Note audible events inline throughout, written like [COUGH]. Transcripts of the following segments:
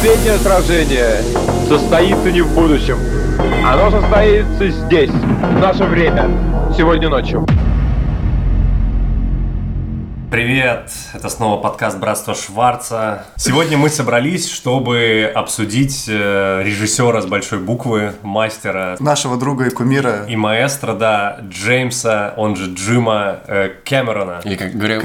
Последнее сражение состоится не в будущем. Оно состоится здесь, в наше время, сегодня ночью. Привет, это снова подкаст «Братство Шварца». Сегодня мы собрались, чтобы обсудить э, режиссера с большой буквы, мастера Нашего друга и кумира и маэстро, да, Джеймса, он же Джима э, Кэмерона. Или как говорят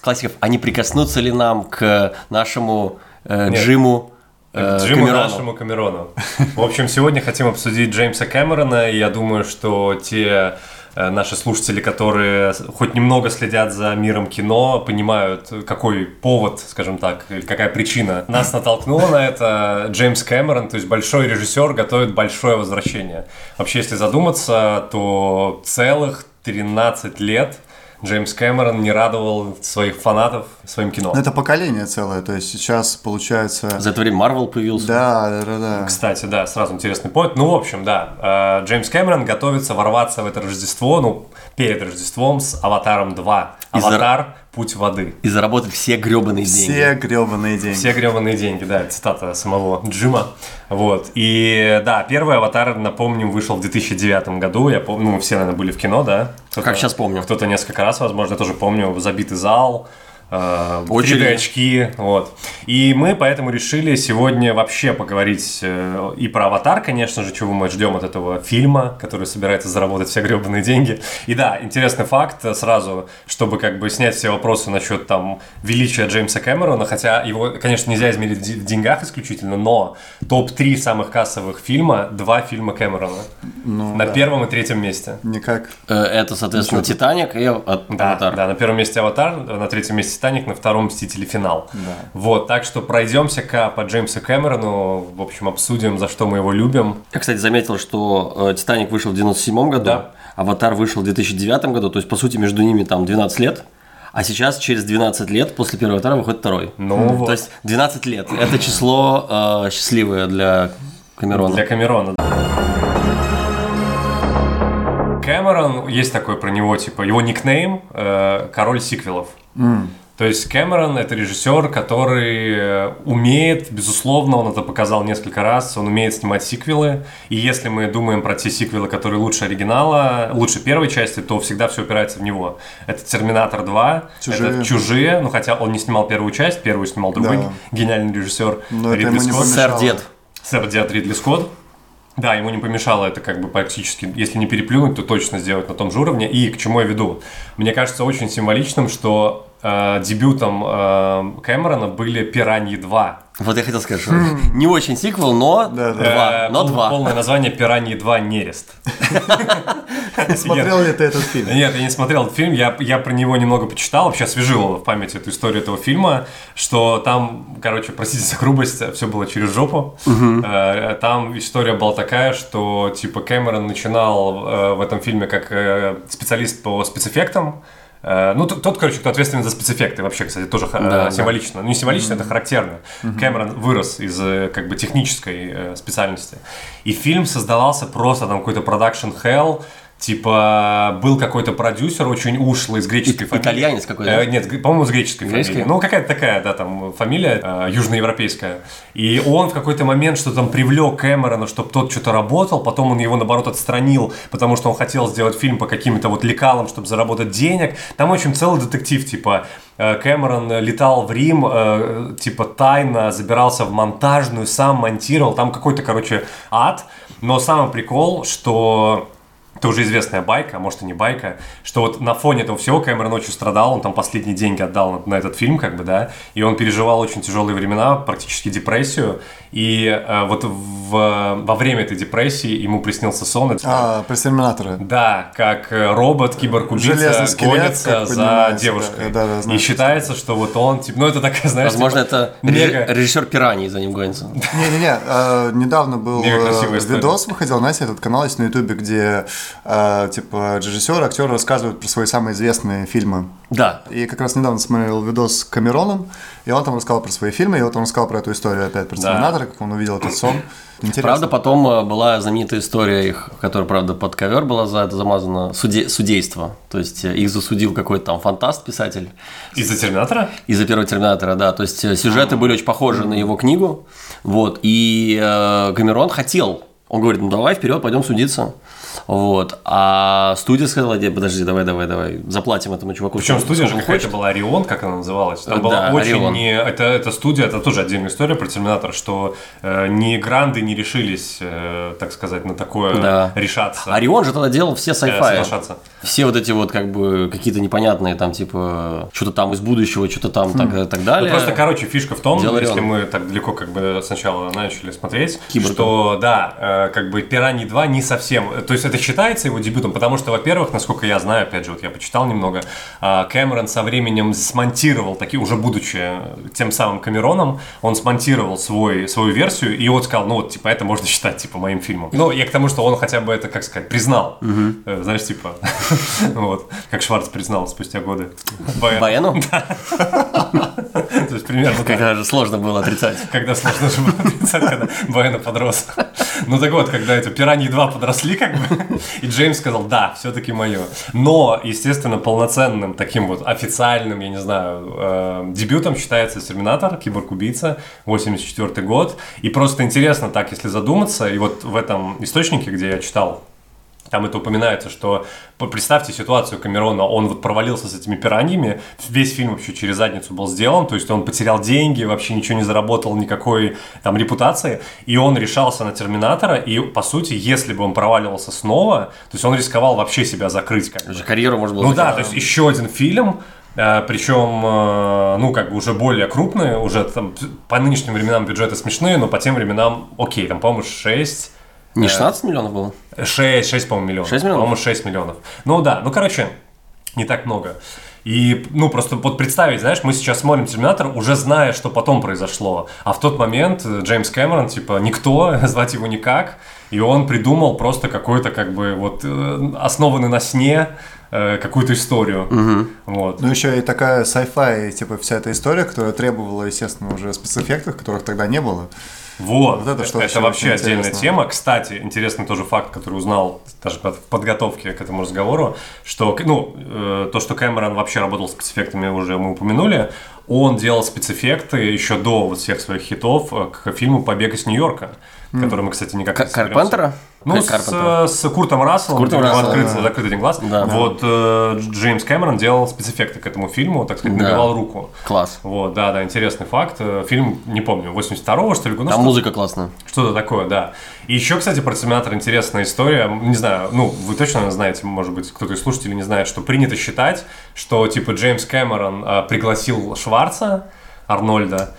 классиков, а не прикоснуться ли нам к нашему э, Нет. Джиму э, Джиму Камерону? нашему Камерону. В общем, сегодня хотим обсудить Джеймса Кэмерона, и я думаю, что те э, наши слушатели, которые хоть немного следят за миром кино, понимают, какой повод, скажем так, или какая причина нас натолкнула на это. Джеймс Кэмерон, то есть большой режиссер, готовит большое возвращение. Вообще, если задуматься, то целых 13 лет Джеймс Кэмерон не радовал своих фанатов своим кино. Ну, это поколение целое, то есть сейчас получается... За это время Марвел появился. Да, да, да. Кстати, да, сразу интересный поинт. Ну, в общем, да, э, Джеймс Кэмерон готовится ворваться в это Рождество, ну, перед Рождеством с «Аватаром 2». И за- «Аватар. Путь воды». И заработать все гребаные деньги. Все гребаные деньги. Все гребаные деньги, да, цитата самого Джима. Вот. И да, первый аватар, напомним, вышел в 2009 году. Я помню, ну, мы все, наверное, были в кино, да? Кто-то- Как сейчас помню. Кто-то несколько раз, возможно, я тоже помню, забитый зал. Э, Очередь. 3D очки, вот. И мы поэтому решили сегодня вообще поговорить э, и про «Аватар», конечно же, чего мы ждем от этого фильма, который собирается заработать все гребаные деньги. И да, интересный факт э, сразу, чтобы как бы снять все вопросы насчет там величия Джеймса Кэмерона, хотя его, конечно, нельзя измерить в де- в деньгах исключительно, но топ-3 самых кассовых фильма, два фильма Кэмерона. Ну, на да. первом и третьем месте. Никак. Это, соответственно, Титаник и а- Да, Аватар. да, на первом месте Аватар, на третьем месте Титаник, на втором Мстители Финал. Вот, так что пройдемся-ка по Джеймсу Кэмерону, в общем, обсудим, за что мы его любим. Я, кстати, заметил, что э, Титаник вышел в 97 году, Да. Аватар вышел в 2009 году, то есть, по сути, между ними там 12 лет. А сейчас, через 12 лет, после первого аватара, выходит второй. Ну М, вот. То есть 12 лет. Это число э, счастливое для Камерона. Для Камерона. Кэмерон, есть такой про него, типа, его никнейм э, «Король сиквелов». То есть Кэмерон – это режиссер, который э, умеет, безусловно, он это показал несколько раз, он умеет снимать сиквелы. И если мы думаем про те сиквелы, которые лучше оригинала, лучше первой части, то всегда все упирается в него. Это «Терминатор 2», «Чужие». это «Чужие», ну хотя он не снимал первую часть, первую снимал другой Да. гениальный режиссер Но это Ридли Скотт. Сэр Дед. Сэр Диат Ридли Скотт. Да, ему не помешало это как бы практически, если не переплюнуть, то точно сделать на том же уровне. И к чему я веду? Мне кажется очень символичным, что э, дебютом э, Кэмерона были «Пираньи 2». Вот я хотел сказать, что [LAUGHS] не очень сиквел, но Да, два. Э, Но два. Полное название «Пираньи 2. Нерест». [LAUGHS] [LAUGHS] Смотрел ли ты этот фильм? Нет, я не смотрел этот фильм, я, я про него немного почитал, вообще освежил в памяти эту историю этого фильма, что там, короче, простите за грубость, все было через жопу. Э, Там история была такая, что типа Кэмерон начинал э, в этом фильме как специалист по спецэффектам, Ну, тот, тот, короче, кто ответственен за спецэффекты, вообще, кстати, тоже ха- Да, э, символично. Ну, не символично, это характерно. Кэмерон вырос из э, как бы технической э, специальности. И фильм создавался просто там какой-то продакшн hell, Типа, был какой-то продюсер очень ушлый с греческой И- фамилией. итальянец какой-то? Э, нет, по-моему, с греческой Греческой? фамилией. Ну, какая-то такая, да, там, фамилия э, южноевропейская. И он в какой-то момент что-то там привлек Кэмерона, чтобы тот что-то работал, потом он его, наоборот, отстранил, потому что он хотел сделать фильм по каким-то вот лекалам, чтобы заработать денег. Там, в общем, целый детектив, типа, э, Кэмерон летал в Рим, э, типа, тайно забирался в монтажную, сам монтировал, там какой-то, короче, ад. Но самый прикол, что это уже известная байка, а может и не байка, что вот на фоне этого всего Кэмерон очень страдал, он там последние деньги отдал на, на этот фильм, как бы, да, и он переживал очень тяжелые времена, практически депрессию, и э, вот в- во время этой депрессии ему приснился сон, это- А, про Терминатора. да, как э, робот, киборг-убийца гонится как за девушкой. да, да, знаю, и считается, что вот он, типа, ну это такая, знаешь, Возможно, типа, это мега... реж- режиссер пираний за ним гонится. Не-не-не, э, недавно был э, видос выходил, знаете, этот канал есть на ютубе, где э, типа режиссеры, актеры рассказывают про свои самые известные фильмы. Да. И как раз недавно смотрел видос с Камероном, и он там рассказал про свои фильмы, и вот он рассказал про эту историю опять, про Да. Терминатора, как он увидел этот сон. Интересно. Правда, потом э, была знаменитая история их, которая, правда, под ковер была за это замазана, суде- судейство. То есть э, их засудил какой-то там фантаст, писатель, Из-за Терминатора? из-за первого Терминатора, да. То есть э, сюжеты были очень похожи на его книгу. Вот. И э, Камерон хотел. Он говорит, ну давай вперед, пойдем судиться. Вот. А студия сказала, «Не, подожди, давай, давай, давай, заплатим этому чуваку. Причем студия же какая-то хочет». была Орион, как она называлась. Там Да, была очень Орион. не... Это, это студия, это тоже отдельная история про Терминатор, что э, ни гранды не решились, э, так сказать, на такое Да. решаться. Орион же тогда делал все э, сайфаи. соглашаться. Все вот эти вот как бы какие-то непонятные там типа что-то там из будущего, что-то там так, и так Ну, далее. просто, короче, фишка в том, Дело если мы так далеко как бы сначала начали смотреть, Киборга. что, да, э, как бы «Пираньи 2» не совсем... То есть это считается его дебютом, потому что, во-первых, насколько я знаю, опять же, вот я почитал немного, э, Кэмерон со временем смонтировал, таки, уже будучи тем самым Камероном, он смонтировал свой, свою версию и вот сказал, ну вот, типа, это можно считать, типа, моим фильмом. Ну, я к тому, что он хотя бы это, как сказать, признал. Э, Знаешь, типа, [LAUGHS] вот, как Шварц признал спустя годы. Б. Баэну? [LAUGHS] То есть примерно. Как же сложно было отрицать. Когда сложно же было отрицать, когда Бэйна подрос. Ну так вот, когда это Пираньи 2 подросли, как бы, [LAUGHS] и Джеймс сказал, да, все-таки мое. Но, естественно, полноценным таким вот официальным, я не знаю, э, дебютом считается Терминатор, Киборг-убийца, 84 год. И просто интересно так, если задуматься, и вот в этом источнике, где я читал там это упоминается, что представьте ситуацию Камерона, он вот провалился с этими пираньями, весь фильм вообще через задницу был сделан, то есть он потерял деньги, вообще ничего не заработал, никакой там репутации, и он решался на Терминатора, и по сути, если бы он проваливался снова, то есть он рисковал вообще себя закрыть как. Уже Карьеру можно было Ну да, закрыть. то есть еще один фильм, э, причем, э, ну, как бы уже более крупный, уже там по нынешним временам бюджеты смешные, но по тем временам, окей, там, по-моему, 6 Не 16 миллионов было? 6, 6, по-моему, миллионов. 6 миллионов? По-моему, 6 миллионов. Ну да, ну короче, не так много. И, ну, просто вот представить, знаешь, мы сейчас смотрим «Терминатор», уже зная, что потом произошло. А в тот момент э, Джеймс Кэмерон, типа, никто, [LAUGHS] звать его никак, и он придумал просто какой-то, как бы, вот, э, основанный на сне, э, какую-то историю. Вот. Ну, еще и такая sci-fi, типа, вся эта история, которая требовала, естественно, уже спецэффектов, которых тогда не было. Вот, Вот это что это вообще отдельная интересно. тема. Кстати, интересный тоже факт, который узнал даже в подготовке к этому разговору, что, ну, э, то, что Кэмерон вообще работал с спецэффектами, уже мы упомянули, он делал спецэффекты еще до вот всех своих хитов э, к фильму «Побег из Нью-Йорка», который мы, кстати, никак не. Карпентера? Ну, с, Карпентера? с Куртом Расселом, Куртом Расселом, открыт, да. закрыт один глаз. Да. Вот э, Джеймс Кэмерон делал спецэффекты к этому фильму, так сказать, Да. набивал руку. Класс. Вот, да, да, интересный факт. Э, Фильм, не помню, 82-го, что ли? Ну, Там что- музыка классная. что-то такое, да. И еще, кстати, про Терминатор интересная история. Не знаю, ну, вы точно знаете, может быть, кто-то из слушателей не знает, что принято считать, что, типа, Джеймс Кэмерон э, пригласил Шварца, Арнольда,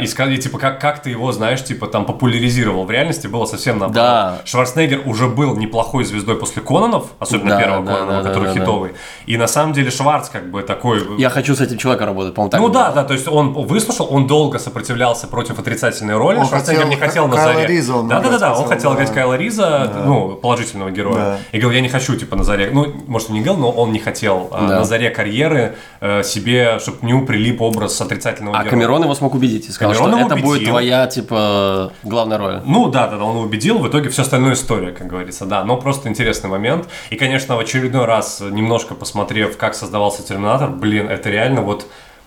и, ска- и, типа, как, как ты его, знаешь, типа, там, популяризировал. В реальности было совсем наоборот. Да. Шварценеггер уже был неплохой звездой после Кононов, особенно Да, первого да, Конона, да, который да, да. хитовый. И на самом деле Шварц, как бы, такой... Я хочу с этим человеком работать, по-моему, так Ну было. да, да, то есть он выслушал, он долго сопротивлялся против отрицательной роли. Он Шварценеггер хотел не хотел на заре. Риза он да, да, да, да, он хотел, да. играть Кайла Риза, ну, положительного героя. Да. И говорил, я не хочу, типа, на заре. Ну, может, не говорил, но он не хотел а, Да. на заре карьеры э, себе, чтобы к нему прилип образ отрицательного А героя. Камерон его смог убедить и сказал, Камерон что это будет убедил. твоя, типа, главная роль. Ну да, да, да, он убедил, в итоге все остальное история, как говорится, да, но просто интересный момент. И, конечно, в очередной раз, немножко посмотрев, как создавался Терминатор, блин, это реально вот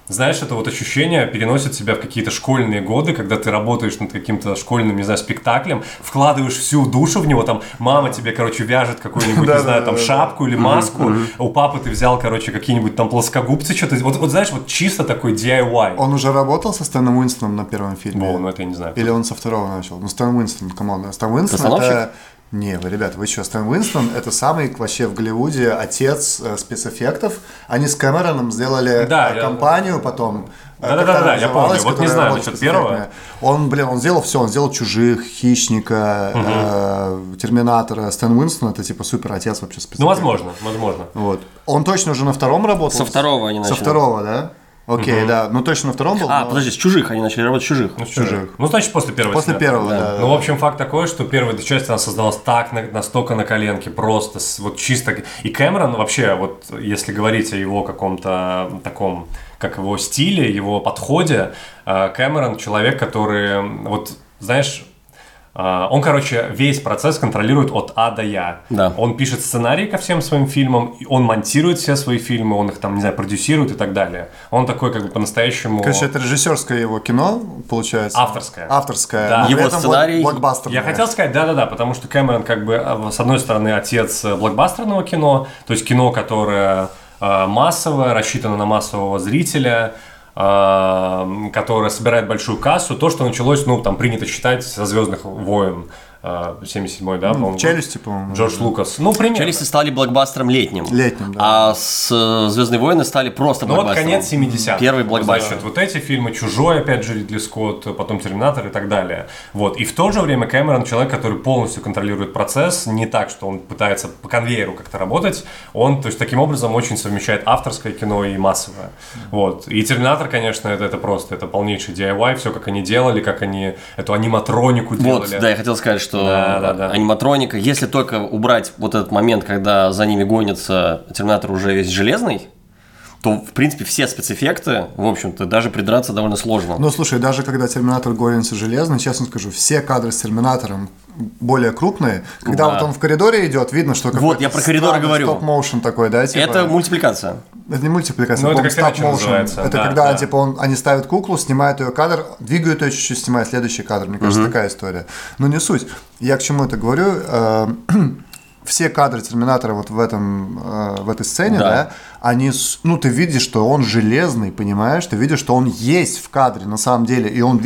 знаешь, это вот ощущение переносит тебя в какие-то школьные годы, когда ты работаешь над каким-то школьным, не знаю, спектаклем, вкладываешь всю душу в него, там мама тебе, короче, вяжет какую-нибудь, не знаю, там шапку или маску, у папы ты взял, короче, какие-нибудь там плоскогубцы, что-то, вот, вот знаешь, вот чисто такой DIY. Он уже работал со Стэном Уинстоном на первом фильме? О, ну это я не знаю. Или он со второго начал? Ну, Стэн Уинстон, come on. Стэн Уинстон это... Не, вы, ребята, вы что, Стэн Уинстон это самый вообще в Голливуде отец э, спецэффектов. Они с Кэмероном сделали Да, э, я- компанию потом. э, она я помню. Вот не знаю насчет первого. Он, блин, он сделал все, он сделал чужих, хищника, э, терминатора. Стэн Уинстон это типа супер отец вообще спецэффектов. Ну, возможно, возможно. Вот. Он точно уже на втором работал? Со второго они Со начали. второго, да? Окей, да. Ну точно на втором был. А, но подожди, с чужих, они начали работать с чужих. Ну, чужих. Чужих. Ну, значит, после первого После «Терминатора». первого, да. Ну, в общем, факт такой, что первая часть, она создалась так, на- настолько на коленке, просто, с- вот чисто. И Кэмерон вообще, вот если говорить о его каком-то таком, как его стиле, его подходе, э, Кэмерон человек, который, вот, знаешь, он, короче, весь процесс контролирует от А до Я. Да. Он пишет сценарий ко всем своим фильмам, он монтирует все свои фильмы, он их там, не знаю, продюсирует и так далее. Он такой, как бы, по-настоящему... Короче, это режиссерское его кино, получается. Авторское. Авторское. Да. Его сценарий- блок- блокбастерное. Я хотел сказать, да-да-да, потому что Кэмерон как бы, э, с одной стороны, отец э, блокбастерного кино, то есть кино, которое э, массовое, рассчитано на массового зрителя, э, которое собирает большую кассу, то, что началось, ну, там принято считать со «Звездных войн», 77-й, да, по-моему. год. Челюсти, по-моему. Джордж Лукас. Ну, примерно. Челюсти стали блокбастером летним. Летним, да. А с Звездные войны стали просто Ну вот блокбастером. конец 70-х. Первый блокбастер. Значит, вот эти фильмы «Чужой», опять же, Ридли Скотт, потом «Терминатор» и так далее. Вот. И в то же время Кэмерон человек, который полностью контролирует процесс, не так, что он пытается по конвейеру как-то работать, он, то есть, таким образом очень совмещает авторское кино и массовое. Вот. И «Терминатор», конечно, это, это просто, это полнейший DIY, все, как они делали, как они эту аниматронику делали. Вот, да, я хотел сказать, что Да, да, да. аниматроника, если только убрать вот этот момент, когда за ними гонится Терминатор уже весь железный, то, в принципе, все спецэффекты, в общем-то, даже придраться довольно сложно. Ну, слушай, даже когда Терминатор гонится железный, честно скажу, все кадры с Терминатором более крупные. Когда Да. вот он в коридоре идет, видно, что какой-то я про коридоры говорю. стоп-моушен такой, да, типа. это мультипликация. Это не мультипликация, Ну, это стоп-моушен. называется, Это да, когда, да. типа, он, они ставят куклу, снимают ее кадр, двигают ее чуть-чуть, снимают следующий кадр. Мне кажется, такая история. Но не суть. Я к чему это говорю? [CLEARS THROAT] Все кадры Терминатора вот в, этом, э, в этой сцене, Да. да. они, ну, ты видишь, что он железный, понимаешь? Ты видишь, что он есть в кадре на самом деле. И он,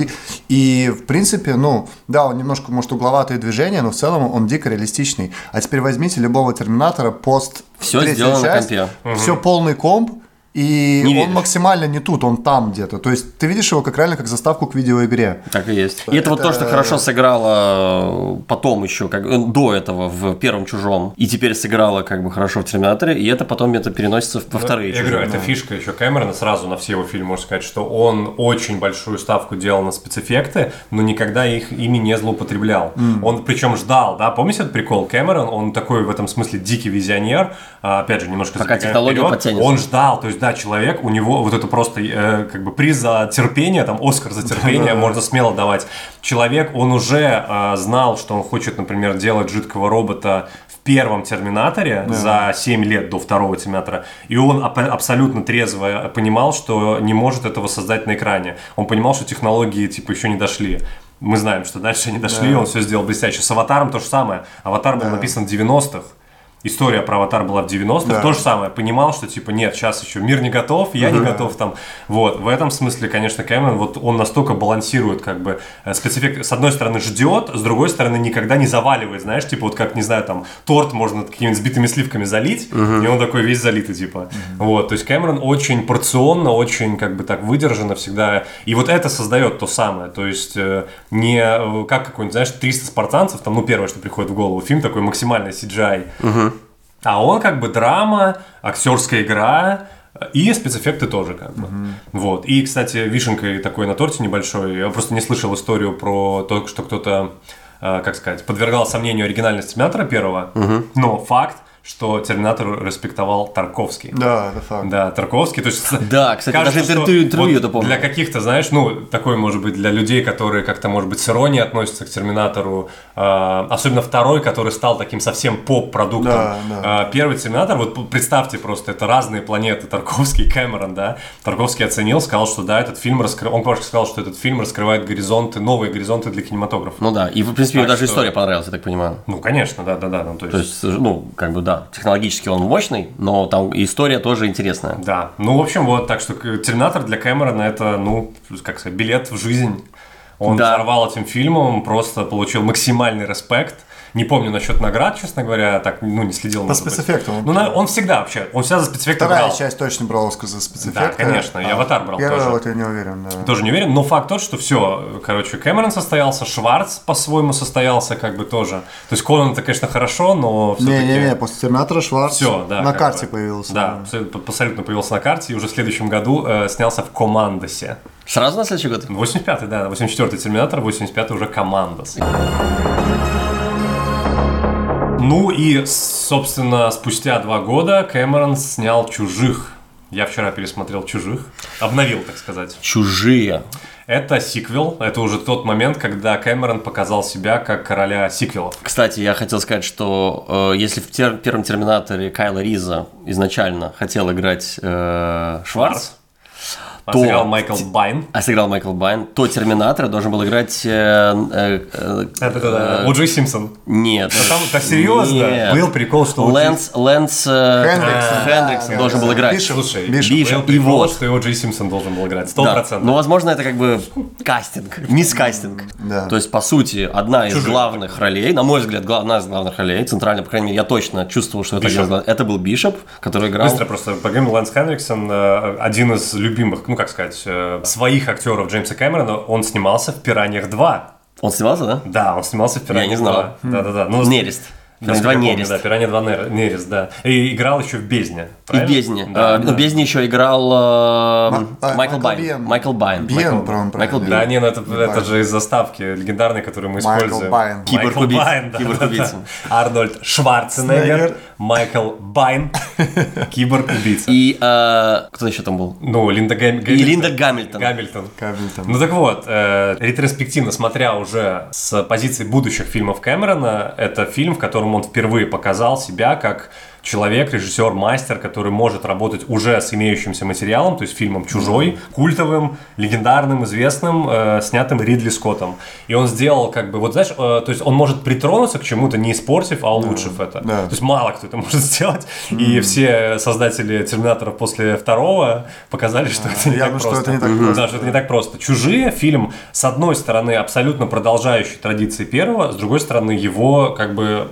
и в принципе, ну, да, он немножко, может, угловатые движения, но в целом он дико реалистичный. А теперь возьмите любого Терминатора пост третья сделано на часть, компе. все полный комп, и Не он видишь. максимально не тут, он там где-то. То есть ты видишь его как реально как заставку к видеоигре. Так и есть. И это, вот то, что хорошо сыграло потом еще, как э, до этого в первом чужом, и теперь сыграло как бы хорошо в Терминаторе, и это потом это переносится во вторые Я «Чужие». говорю, это фишка еще Кэмерона сразу на все его фильмы, можно сказать, что он очень большую ставку делал на спецэффекты, но никогда их ими не злоупотреблял. Он причем ждал, да, помните этот прикол? Кэмерон, он такой в этом смысле дикий визионер, а, опять же, немножко Пока технология вперед. подтянется. Он ждал, то есть, да, человек, у него вот это просто э, как бы приз за терпение, там, Оскар за терпение можно смело давать. Человек, он уже э, знал, что он хочет, например, делать жидкого робота в первом Терминаторе за 7 лет до второго Терминатора, и он аб- абсолютно трезво понимал, что не может этого создать на экране. Он понимал, что технологии, типа, еще не дошли. Мы знаем, что дальше они дошли, он все сделал блестяще. С «Аватаром» то же самое. «Аватар» был написан в 90-х. История про аватар была в 90-х, Да. то же самое. Понимал, что типа нет, сейчас еще мир не готов, я не готов там. Вот, в этом смысле, конечно, Кэмерон, вот он настолько балансирует, как бы, э, спецэффект, с одной стороны ждет, с другой стороны никогда не заваливает, знаешь, типа вот как, не знаю, там, торт можно какими-нибудь сбитыми сливками залить, и он такой весь залитый, типа. Вот, то есть Кэмерон очень порционно, очень, как бы так, выдержанно всегда, и вот это создает то самое, то есть э, не э, как какой-нибудь, знаешь, 300 спартанцев, там, ну, первое, что приходит в голову, фильм такой максимальный CGI, а он как бы драма, актерская игра и спецэффекты тоже как бы. Вот. И, кстати, вишенкой такой на торте небольшой. Я просто не слышал историю про то, что кто-то, э, как сказать, подвергал сомнению оригинальность Терминатора первого. Но факт, что Терминатор респектовал Тарковский. Да, это факт. Да, Тарковский, то есть... Да, [LAUGHS] кстати, кажется, даже интервью- интервью вот это помню. Для каких-то, знаешь, ну, такой, может быть, для людей, которые как-то, может быть, с иронией относятся к Терминатору, э, особенно второй, который стал таким совсем поп-продуктом. Да, да. Э, первый Терминатор, вот представьте просто, это разные планеты, Тарковский и Кэмерон, да. Тарковский оценил, сказал, что да, этот фильм раскрывает, он просто сказал, что этот фильм раскрывает горизонты, новые горизонты для кинематографа. Ну да, и в принципе Так даже что- история понравилась, я так понимаю. Ну, конечно, да-да-да. Ну, то То есть, ну, как бы да, технологически он мощный, но там история тоже интересная. Да, ну, в общем, вот, так что Терминатор для Кэмерона это, ну, как сказать, билет в жизнь. Он Да. взорвал этим фильмом, просто получил максимальный респект. Не помню насчет наград, честно говоря, так, ну, не следил. По он- Ну, на- он всегда вообще, он всегда за спецэффекты Вторая брал. часть точно брал Оскар за спецэффекты. Да, конечно, и а «Аватар» брал Первая тоже. вот я не уверен, да. Тоже не уверен, но факт тот, что все, короче, Кэмерон состоялся, Шварц по-своему состоялся, как бы тоже. То есть Конан это, конечно, хорошо, но все-таки... Не-не-не, после Терминатора Шварц Все, да. на карте бы. появился. Да, абсолютно, абсолютно появился на карте и уже в следующем году э, снялся в Командосе. Сразу на следующий год? 85-й, да, 84-й Терминатор, 85-й уже Командос. Ну и, собственно, спустя два года Кэмерон снял «Чужих». Я вчера пересмотрел «Чужих», обновил, так сказать. Чужие. Это сиквел, это уже тот момент, когда Кэмерон показал себя как короля сиквелов. Кстати, я хотел сказать, что э, если в тер- первом Терминаторе Кайла Риза изначально хотел играть э, Шварц, А То- сыграл Майкл Байн. а сыграл Майкл Байн, то Терминатора должен был играть... э, э, э, Это О'Джей Симпсон. Нет. А там, да серьезно? Нет. Был прикол, что Лэнс, Лэнс э, Хендриксон. Хендриксон Да, должен да, был да. играть. Бишоп. Слушай, Бишоп. Бишоп. был прикол, И вот. что и О'Джей Симпсон должен был играть. Сто Да. процентов. Ну, возможно, это как бы кастинг, miscasting. Да. То есть, по сути, одна из главных ролей, на мой взгляд, одна из главных ролей, центрально, по крайней мере, я точно чувствовал, что это, это был Бишоп, который играл... Быстро просто поговорим. Лэнс Хенриксон, э, один из любимых, ну как сказать, э, своих актеров Джеймса Кэмерона, он снимался в «Пираньях 2». Он снимался, да? Да, он снимался в «Пираньях не знал. 2». Да-да-да. Ну, Нерест. «Пиранья 2» я помню, Нерест. Да, «Пиранья 2» Нер- Нерест, да. И играл еще в «Бездне». И в правильно? Бездне. Да, Э, да. Ну, в Бездне еще играл э, а, Майкл Майкл Байн. Биен. Майкл Байн. Биен, Майкл- правильно, Майкл правильно. Да, Биен. не, ну это, это Байн. же из заставки легендарной, которую мы Майкл используем. Байн. Майкл. Байн, да, Киборг-убийца. да, да. Арнольд Шварценеггер, Снеггер. Майкл Байн, [LAUGHS] киборг-убийца. И э, кто еще там был? Ну, Линда Гам- Гамильтон. И Линда Гамильтон. Гамильтон. Гамильтон. Ну так вот, э, ретроспективно смотря уже с позиции будущих фильмов Кэмерона, это фильм, в котором он впервые показал себя как человек, режиссер, мастер, который может работать уже с имеющимся материалом, то есть фильмом «Чужой», культовым, легендарным, известным, э, снятым Ридли Скоттом. И он сделал как бы, вот знаешь, э, то есть он может притронуться к чему-то, не испортив, а улучшив это. да. То есть мало кто это может [LAUGHS] сделать. И все создатели Терминаторов после второго показали, что это не явно, так что просто. это не так просто. Да, что это не так просто. Чужие фильм, с одной стороны, абсолютно продолжающий традиции первого, с другой стороны, его как бы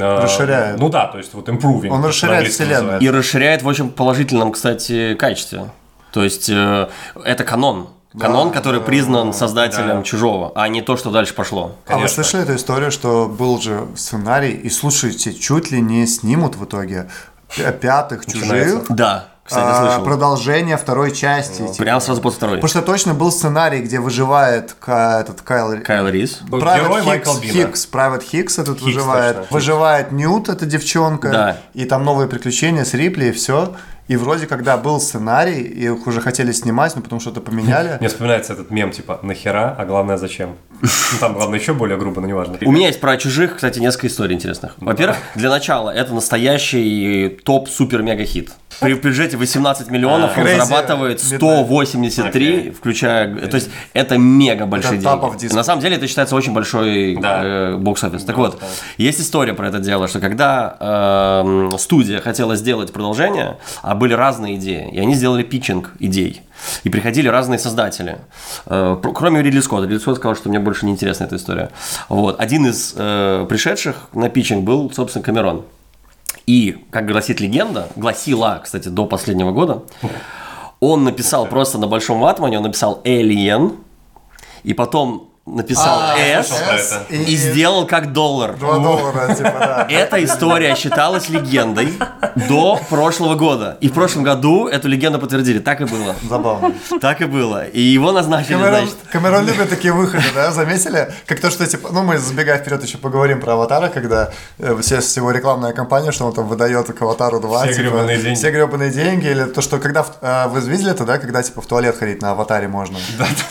Расширяет. Ну да, то есть вот improving. Он расширяет вселенную. называется. И расширяет в очень положительном, кстати, качестве. То есть э, это канон. Канон, который признан создателем да. чужого, а не то, что дальше пошло. А вы Конечно. слышали эту историю, что был же сценарий, и слушайте, чуть ли не снимут в итоге пя- пятых чужих Да, кстати, а, слышал. продолжение второй части. типа. Прям сразу после второй. Потому что точно был сценарий, где выживает Ка- этот Кайл Кайл Рис. Private Герой Hicks, Майкл Бина. Хикс, Private Хикс этот Хикс, выживает. точно. Выживает Ньют, эта девчонка. Да. И там новые приключения с Рипли и все. И вроде когда был сценарий, и их уже хотели снимать, но потом что-то поменяли. [LAUGHS] Мне вспоминается этот мем, типа, нахера, а главное, зачем? [LAUGHS] Ну, там, главное, еще более грубо, но неважно. У меня есть про чужих, кстати, несколько историй интересных. Во-первых, для начала, это настоящий топ-супер-мега-хит. При бюджете 18 миллионов он Crazy зарабатывает Midnight. 183, Окей. включая... То есть это мега большие деньги. На самом деле это считается очень большой э, бокс-офис. Так вот, есть история про это дело, что когда эм, студия хотела сделать продолжение, а были разные идеи, и они сделали питчинг идей. И приходили разные создатели. Э, кроме Ридли Скотта. Ридли Скотт сказал, что мне больше не интересна эта история. Вот. Один из э, пришедших на питчинг был, собственно, Камерон. И, как гласит легенда, гласила, кстати, до последнего года, он написал просто на большом ватмане, он написал «Alien», и потом написал А, «S», это. и сделал как доллар. Два доллара, типа, да. [LAUGHS] Эта история считалась легендой до прошлого года. И в прошлом году эту легенду подтвердили. Так и было. Забавно. Так и было. И его назначили, Камерон, значит. Камерон любит такие выходы, да, заметили? Как то, что, типа, ну, мы, забегая вперед, еще поговорим про Аватара, когда э, все, его рекламная кампания, что он там выдает к Аватару 2. Все типа, гребаные деньги. Все гребаные деньги, или то, что, когда, в- э, вы видели это, да, когда, типа, в туалет ходить на Аватаре можно?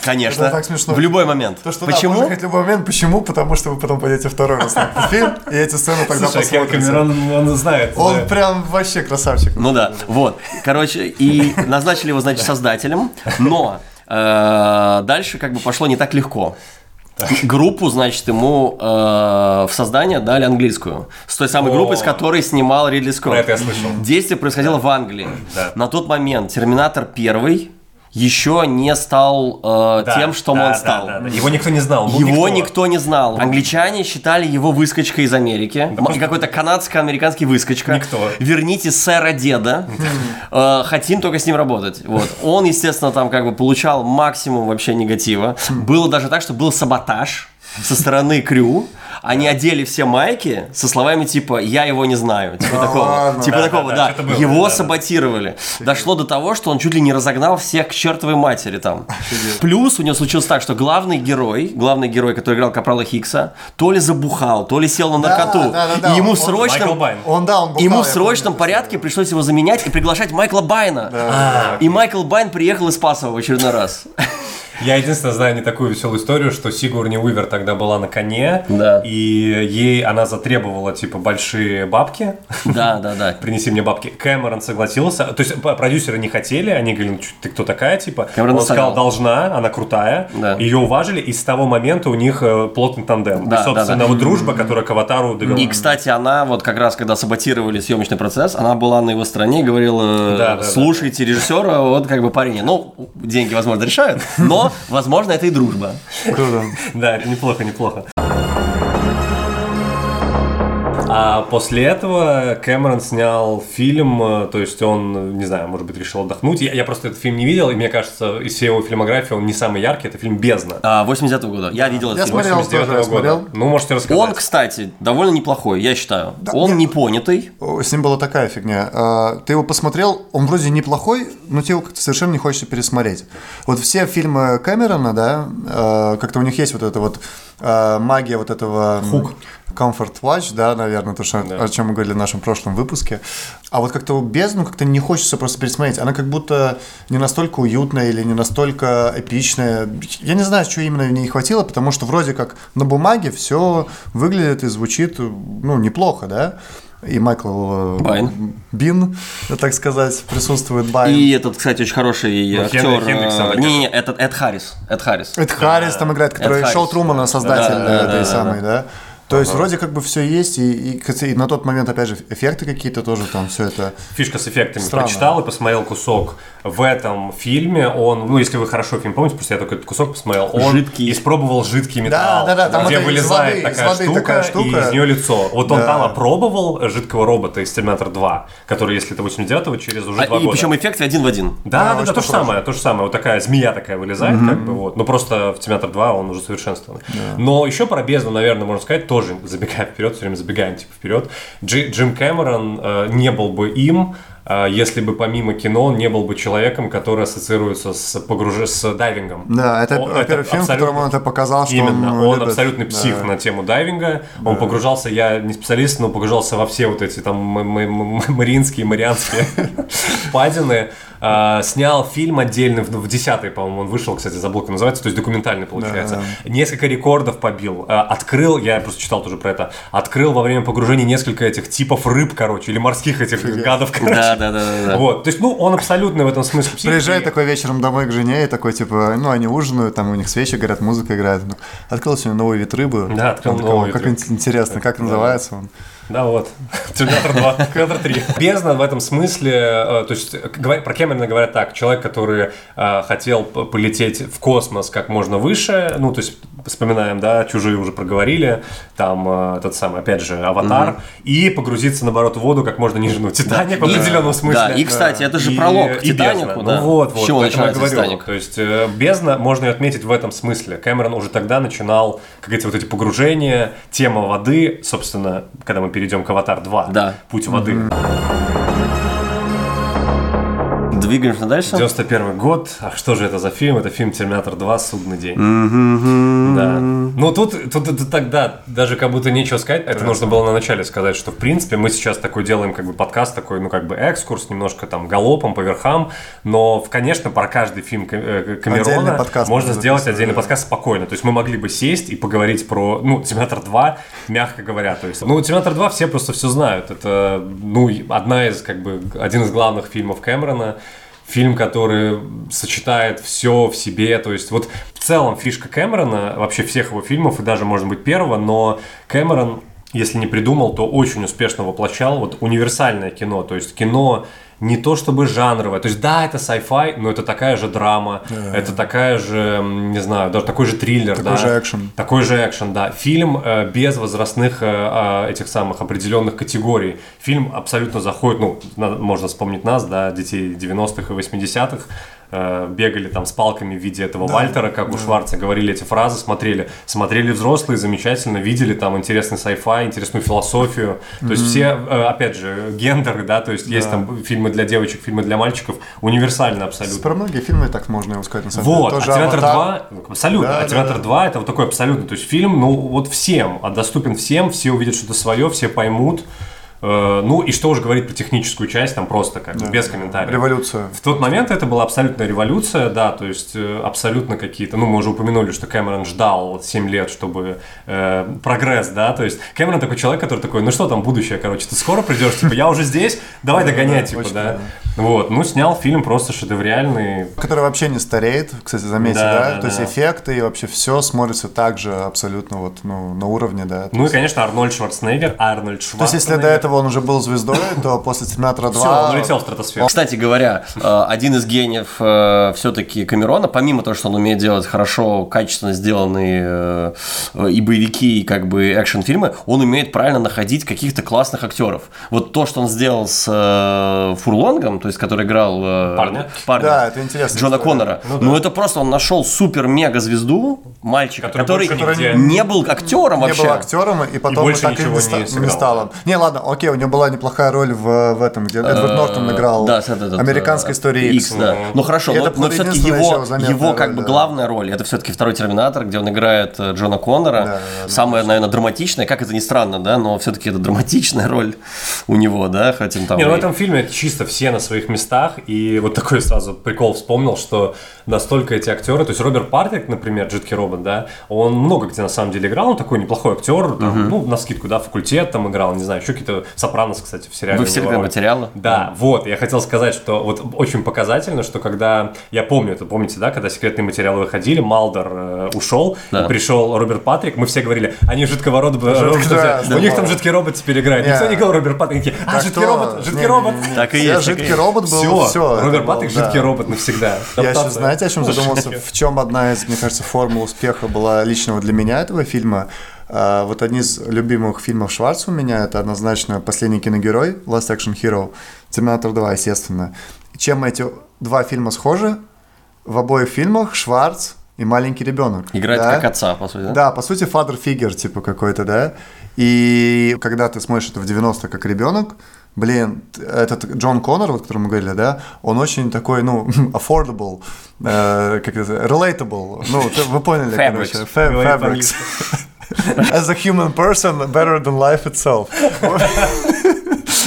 Конечно. Это так смешно. В любой момент. То, что, да, Почему? можно в любой момент. Почему? Потому что вы потом пойдете второй раз на этот фильм, и эти сцены тогда Слушай, Кен посмотрите. Камерон, он знает. Он да. прям вообще красавчик. Ну да, вот. Короче, и назначили его, значит, создателем, но э, дальше как бы пошло не так легко. Группу, значит, ему э, в создание дали английскую. С той самой О. группой, с которой снимал Ридли Скотт. Про это я слышал. Действие происходило в Англии. Да. На тот момент Терминатор первый еще не стал э, Да, тем, что да, он да, стал. да, да. Его никто не знал. Его никто. не знал. Англичане считали его выскочкой из Америки. Просто- Какой-то канадско-американский выскочка. Никто. Верните сэра деда. Э, Хотим только с ним работать. Вот. Он, естественно, там как бы получал максимум вообще негатива. Было даже так, что был саботаж со стороны крю. Они одели все майки со словами типа «я его не знаю». Типа такого. ладно. Типа Да, такого, да, Его да, да. саботировали. Дошло до того, что он чуть ли не разогнал всех к чертовой матери там. Плюс у него случилось так, что главный герой, главный герой, который играл Капрала Хикса, то ли забухал, то ли сел на наркоту. да, да, да. И ему Он- в срочном... Он, да, он бухал, Ему в срочном помню. порядке пришлось его заменять и приглашать Майкла Байна. И Майкл Байн приехал и спас его в очередной раз. Я единственное знаю не такую веселую историю, что Сигурни Уивер тогда была на коне, Да. и ей она затребовала типа большие бабки. Да, да, да. [LAUGHS] Принеси мне бабки. Кэмерон согласился. То есть продюсеры не хотели, они говорили, ну, ты кто такая, типа. Кэмерон Он сказал, должна, она крутая. Да. Ее уважили, и с того момента у них э, плотный тандем. Да, и, собственно, да, да. вот дружба, которая к аватару довела. И, кстати, она вот как раз, когда саботировали съемочный процесс, она была на его стороне и говорила, Да, да, да. слушайте режиссера, вот как бы парень, ну, деньги, возможно, решают, но, возможно, это и дружба. Круто. Да, это неплохо, неплохо. А после этого Кэмерон снял фильм, э, то есть он, не знаю, может быть, решил отдохнуть. Я, я просто этот фильм не видел, и мне кажется, из всей его фильмографии он не самый яркий, это фильм «Бездна». А, 89 года. Я видел Я этот фильм. смотрел. 89 тоже, я года. смотрел. Ну, можете рассказать. Он, кстати, довольно неплохой, я считаю. Он нет. непонятый. С ним была такая фигня. А, Ты его посмотрел, он вроде неплохой, но тебе его как-то совершенно не хочется пересмотреть. Вот все фильмы Кэмерона, да, а, как-то у них есть вот эта вот а, магия вот этого... Хук. Comfort Watch, да, наверное, то, что, о чем мы говорили в нашем прошлом выпуске. А вот как-то бездну как-то не хочется просто пересмотреть. Она как будто не настолько уютная или не настолько эпичная. Я не знаю, что именно в ней хватило, потому что вроде как на бумаге все выглядит и звучит, ну, неплохо, да. И Майкл э, Байн. Бин, так сказать, присутствует Байн. И этот, кстати, очень хороший Ну, актер. Хенри- Хендрикс, э, он Не-не, этот Эд Харрис. Эд Харрис. Эд Харрис там играет, который Эд Шоу Харрис. Трумана, создатель Да, да, э, да, этой да, самой, да. То есть вроде как бы все есть, и, и, и на тот момент, опять же, эффекты какие-то тоже там, все это. Фишка с эффектами. Странно. Прочитал и посмотрел кусок. В этом фильме он, ну, если вы хорошо фильм помните, просто я только этот кусок посмотрел, он Жидкий. испробовал жидкий металл, да, да, там где вылезает воды- такая, воды штука, такая штука. и из нее лицо. Вот он Да. там опробовал жидкого робота из Терминатор 2, который, если это 89-го, через уже А, два и года. причем эффект один в один. Да, Да, да, да, то же самое, то же самое. Вот такая змея такая вылезает, как бы вот. Но просто в Терминатор 2 он уже совершенствованный. Но еще про бездну, наверное, можно сказать, тоже забегая вперед, все время забегаем типа вперед. Джи- Джим Кэмерон э, не был бы им, э, если бы помимо кино он не был бы человеком, который ассоциируется с погруж... с дайвингом. Да, это, О, во-первых, фильм, в абсолютно- котором он это показал, что Именно, он, он, любит. абсолютный псих Да. на тему дайвинга. Он погружался, я не специалист, но погружался во все вот эти там мариинские, марианские [LAUGHS] впадины. А, снял фильм отдельный, в, в 10 по-моему, он вышел, кстати, забыл, как называется, то есть документальный получается. Несколько рекордов побил. А, открыл, я просто читал тоже про это, открыл во время погружения несколько этих типов рыб, короче, или морских этих гадов, короче. Да, да, да, да, да. Вот, то есть, ну, он абсолютно в этом смысле псих. Приезжает И- такой вечером домой к жене и такой, типа, ну, они ужинают, там у них свечи горят, музыка играет. Ну, открыл сегодня новый вид рыбы. Да, открыл Он такой, новый «О, Как вид рыбы». ин- интересно, как называется он? Да, вот. [LAUGHS] Терминатор 2, Терминатор 3. Бездна в этом смысле, э, то есть э, про Кэмерона говорят так, человек, который э, хотел полететь в космос как можно выше, ну, то есть вспоминаем, да, чужие уже проговорили, там этот самый, опять же, аватар, и погрузиться, наоборот, в воду как можно ниже, ну, Титаник в И- определенном смысле. Да, и, кстати, это же И- пролог к и бездна. Титанику, да. Ну вот, вот, чего начинается говорю. Титаник? То есть бездна можно ее отметить в этом смысле. Кэмерон уже тогда начинал, как эти вот эти погружения, тема воды, собственно, когда мы перейдем к Аватар 2, Да. Путь воды. Двигаемся дальше? 91 год. А что же это за фильм? Это фильм Терминатор 2. Судный день. Да. Ну тут, тут, тут тогда даже как будто нечего сказать. Это нужно было на начале сказать, что в принципе мы сейчас такой делаем как бы подкаст такой, ну как бы экскурс, немножко там галопом по верхам. Но, конечно, про каждый фильм э, Камерона подкаст можно сделать записать, отдельный да. подкаст спокойно. То есть мы могли бы сесть и поговорить про, ну, Терминатор 2, мягко говоря. То есть, ну, Терминатор 2 все просто все знают. Это, ну, одна из, как бы, один из главных фильмов Кэмерона. Фильм, который сочетает все в себе. То есть, вот в целом фишка Кэмерона, вообще всех его фильмов, и даже, может быть, первого, но Кэмерон если не придумал, то очень успешно воплощал вот универсальное кино, то есть кино не то чтобы жанровое, то есть да, это sci-fi, но это такая же драма, это такая же, не знаю, даже такой же триллер, Такой да. же экшен. Такой же экшен, да. Фильм э, без возрастных э, э, этих самых определенных категорий. Фильм абсолютно заходит, ну, на- можно вспомнить нас, да, детей 90-х и 80-х, э, бегали там с палками в виде этого Вальтера, как у Шварца, говорили эти фразы, смотрели. Смотрели взрослые, замечательно, видели там интересный sci-fi, интересную философию. То есть все, э, опять же, гендеры, да, то есть есть там фильмы для девочек, фильмы для мальчиков, универсально абсолютно. Про многие фильмы так можно его сказать, на самом Вот, деле. а Тоже Терминатор «Аватар». 2, абсолютно, Да, а да, Терминатор да. 2 это вот такой абсолютно, то есть фильм, ну вот всем, а доступен всем, все увидят что-то свое, все поймут, ну и что уже говорить про техническую часть, там просто как бы без комментариев. Революция. В тот момент это была абсолютная революция, да, то есть э, абсолютно какие-то, ну, мы уже упомянули, что Кэмерон ждал вот 7 лет, чтобы э, прогресс, да, то есть Кэмерон такой человек, который такой, ну что там, будущее, короче, ты скоро придешь, типа, я уже здесь, давай догонять, типа, да. Вот, ну, снял фильм просто шедевриальный, Который вообще не стареет, кстати, заметьте, Да, да? да, То есть да. эффекты и вообще все смотрится так же абсолютно вот, ну, на уровне, да. Ну и, конечно, Арнольд Шварценеггер. Арнольд То есть, Шварценеггер. если до этого он уже был звездой, то после Терминатора 2... Все, он улетел в стратосферу. Кстати говоря, э, один из гениев все-таки Камерона, помимо того, что он умеет делать хорошо, качественно сделанные э, э, и боевики, и как бы экшн-фильмы, он умеет правильно находить каких-то классных актеров. Вот то, что он сделал с э, Фурлонгом, то есть который играл э, Парня? Да, это интересно. Джона Коннора. Ну, это просто он нашел супер-мега звезду, мальчика, Который который, не был актером Не вообще. был актером, и потом больше так и ничего не, не не стал. Не, ладно, окей, у него была неплохая роль в, в этом, где Эдвард Нортон играл Да, этот, американской э, истории X. да. Ну хорошо, но, это но все-таки его, его как роль, бы да. главная роль это все-таки второй Терминатор, где он играет э, Джона Коннора. да, да, Самая, наверное, драматичная, как это ни странно, да, но все-таки это драматичная [LAUGHS] роль у него, да, хотя он там. Не, ну в этом фильме чисто все на своих местах, и вот такой сразу прикол вспомнил, что настолько эти актеры, то есть Роберт Партрик, например, Джитки Робот, да, он много где на самом деле играл, он такой неплохой актер, там, ну, на скидку, да, факультет там играл, не знаю, еще какие-то Сопранос, кстати, в сериале. Вы у все него как роль. материалы? Да, вот, я хотел сказать, что вот очень показательно, что когда, я помню это, помните, да, когда секретные материалы выходили, Малдер э, ушел, Да. и пришел Роберт Патрик, мы все говорили, они жидкого рода, да, у них да. там жидкий робот теперь играет, никто не говорил Роберт Патрик, такие, а, Да жидкий кто? робот, жидкий Не, робот. не, не. Так и есть, так жидкий есть. робот был, Все, все. Роберт Патрик, жидкий робот навсегда. Я еще, Адаптация. Знаете, о чем задумался? В чем одна из, мне кажется, формул успеха была личного для меня этого фильма? А, Вот одни из любимых фильмов Шварца у меня это однозначно «Последний киногерой» Last Action Hero, «Терминатор 2», естественно. Чем эти два фильма схожи? В обоих фильмах Шварц и маленький ребенок. Играет да? как отца, по сути, да? Да, по сути, father figure, типа какой-то, да. И когда ты смотришь это в 90 как ребенок, блин, этот Джон Коннор, вот, о котором мы говорили, да, он очень такой, ну, [LAUGHS] affordable, э, как это, relatable, ну, вы поняли, короче, fabrics. [LAUGHS] As a human person, better than life itself.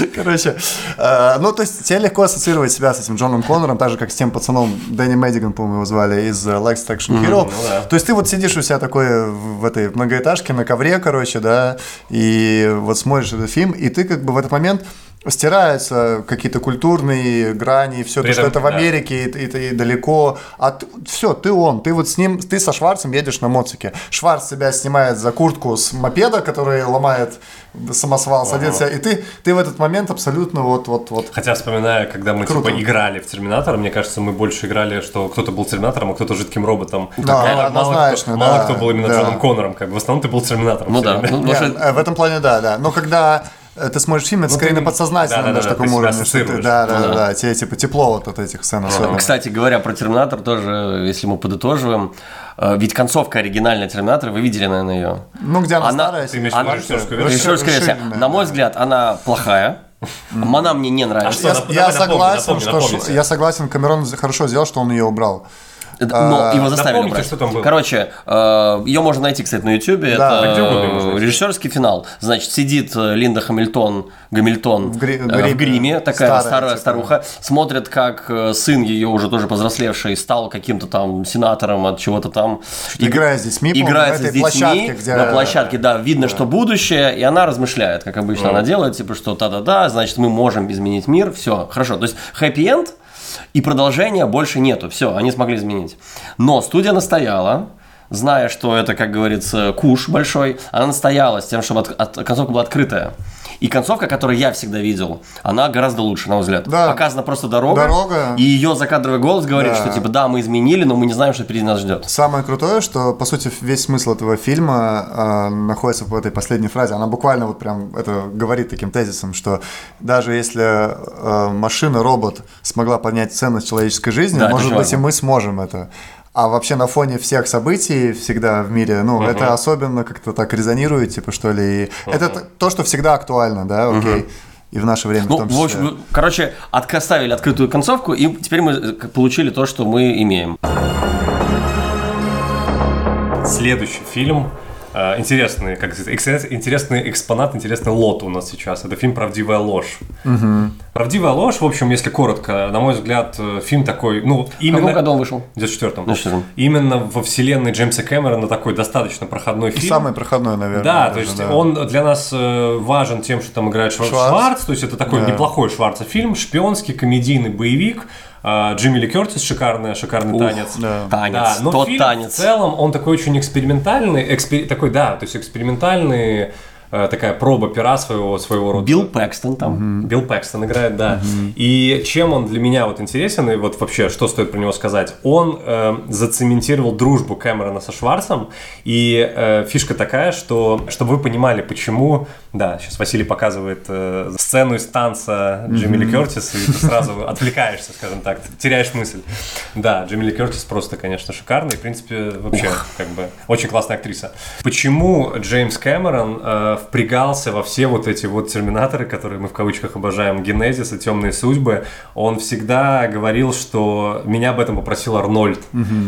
[LAUGHS] Короче, э, ну, то есть тебе легко ассоциировать себя с этим Джоном Коннором, так же, как с тем пацаном Дэнни Мэддиган, по-моему, его звали, из э, Lex Action Hero. да. То есть ты вот сидишь у себя такой в этой многоэтажке на ковре, короче, да, и вот смотришь этот фильм, и ты как бы в этот момент стираются какие-то культурные грани, все то, При что этом, это в да. Америке, и, и- и далеко. А все, ты он, ты вот с ним, ты со Шварцем едешь на моцике. Шварц себя снимает за куртку с мопеда, который ломает самосвал, садится, и ты, ты в этот момент абсолютно вот, вот, вот. Хотя, вспоминая, когда мы Круто. типа играли в Терминатора, мне кажется, мы больше играли, что кто-то был Терминатором, а кто-то жидким роботом. Да, Мало- мало, однозначно, кто, мало да, кто был именно да. Джоном Коннором, как бы в основном ты был Терминатором. Ну да. Ну, Не, потому что- э, в этом плане, да, да. Но когда ты смотришь фильм, это Ну, скорее ты- на подсознательном да-да-да, даже ты таком уровне, что ты, да, да, Ну да, да. тебе типа тепло вот от этих сцен особенно. Кстати говоря, про Терминатор тоже, если мы подытоживаем, э, ведь концовка оригинальная Терминатора, вы видели, наверное, ее. Ну, где она, Она- старая, Ты имеешь она-? Режиссерская версия. На мой да. взгляд, она плохая. Она мне не нравится. что, Я, Давай я напомни, согласен, напомни, что напомните. Я согласен, Камерон хорошо сделал, что он ее убрал. Но А, его заставили напомните, что там было. Короче, ее можно найти, кстати, на Ютубе. Да, Это где угодно можно э, найти. режиссерский финал. Значит, сидит э, Линда Хамильтон, Гамильтон В гри- э, гриме. в гриме, такая Старая, старая типа. старуха, смотрит, как э, сын ее уже тоже повзрослевший стал каким-то там сенатором от чего-то там. Иг- играет с детьми, Играет на с детьми площадке, где- на площадке, да, видно, что будущее, и она размышляет, как обычно она делает, типа, что да-да-да, значит, мы можем изменить мир, все, хорошо. То есть хэппи-энд и продолжения больше нету, все, они смогли изменить. Но студия настояла зная, что это, как говорится, куш большой, она настояла с тем, чтобы от- от- концовка была открытая. И концовка, которую я всегда видел, она гораздо лучше, на мой взгляд. Да. Показана просто дорога, Дорога. и ее закадровый голос говорит, Да. что типа да, мы изменили, но мы не знаем, что впереди нас ждет. Самое крутое, что, по сути, весь смысл этого фильма э, находится в этой последней фразе. Она буквально вот прям это говорит таким тезисом, что даже если э, машина, робот смогла поднять ценность человеческой жизни, Да, может быть, и мы сможем это. А вообще на фоне всех событий всегда в мире, ну, это особенно как-то так резонирует, типа, что ли. И Это то, что всегда актуально, да, окей. И в наше время в Ну, том в числе. общем, короче, отк- оставили открытую концовку, и теперь мы э, получили то, что мы имеем. Следующий фильм. Э, Интересный, как сказать, интересный экспонат, интересный лот у нас сейчас. Это фильм «Правдивая ложь». «Правдивая ложь», в общем, если коротко, на мой взгляд, э, фильм такой, ну, В каком именно... году он вышел? В 94-м. 94-м. Именно во вселенной Джеймса Кэмерона такой достаточно проходной фильм. Самый проходной, наверное. Да, даже, то есть да. он для нас э, важен тем, что там играет Швар- Шварц. Шварц, то есть это такой Да. неплохой Шварца фильм, шпионский, комедийный боевик. Э, Джимми Ли Кертис шикарный, шикарный танец. да. Танец, Да, но тот фильм танец. в целом он такой очень экспериментальный, экспер- такой, да, то есть экспериментальный, э, такая проба пера своего, своего рода. Билл Пэкстон там. Билл Пэкстон играет, да. И чем он для меня вот интересен, и вот вообще, что стоит про него сказать, он э, зацементировал дружбу Кэмерона со Шварцем, и э, фишка такая, что, чтобы вы понимали, почему, да, сейчас Василий показывает э, сцену из танца Джимми Ли Кертис, и ты сразу отвлекаешься, скажем так, теряешь мысль. Да, Джимми Ли Кертис просто, конечно, шикарный, в принципе, вообще, как бы, очень классная актриса. Почему Джеймс Кэмерон э, впрягался во все вот эти вот терминаторы, которые мы в кавычках обожаем, Генезис и Темные судьбы, он всегда говорил, что меня об этом попросил Арнольд.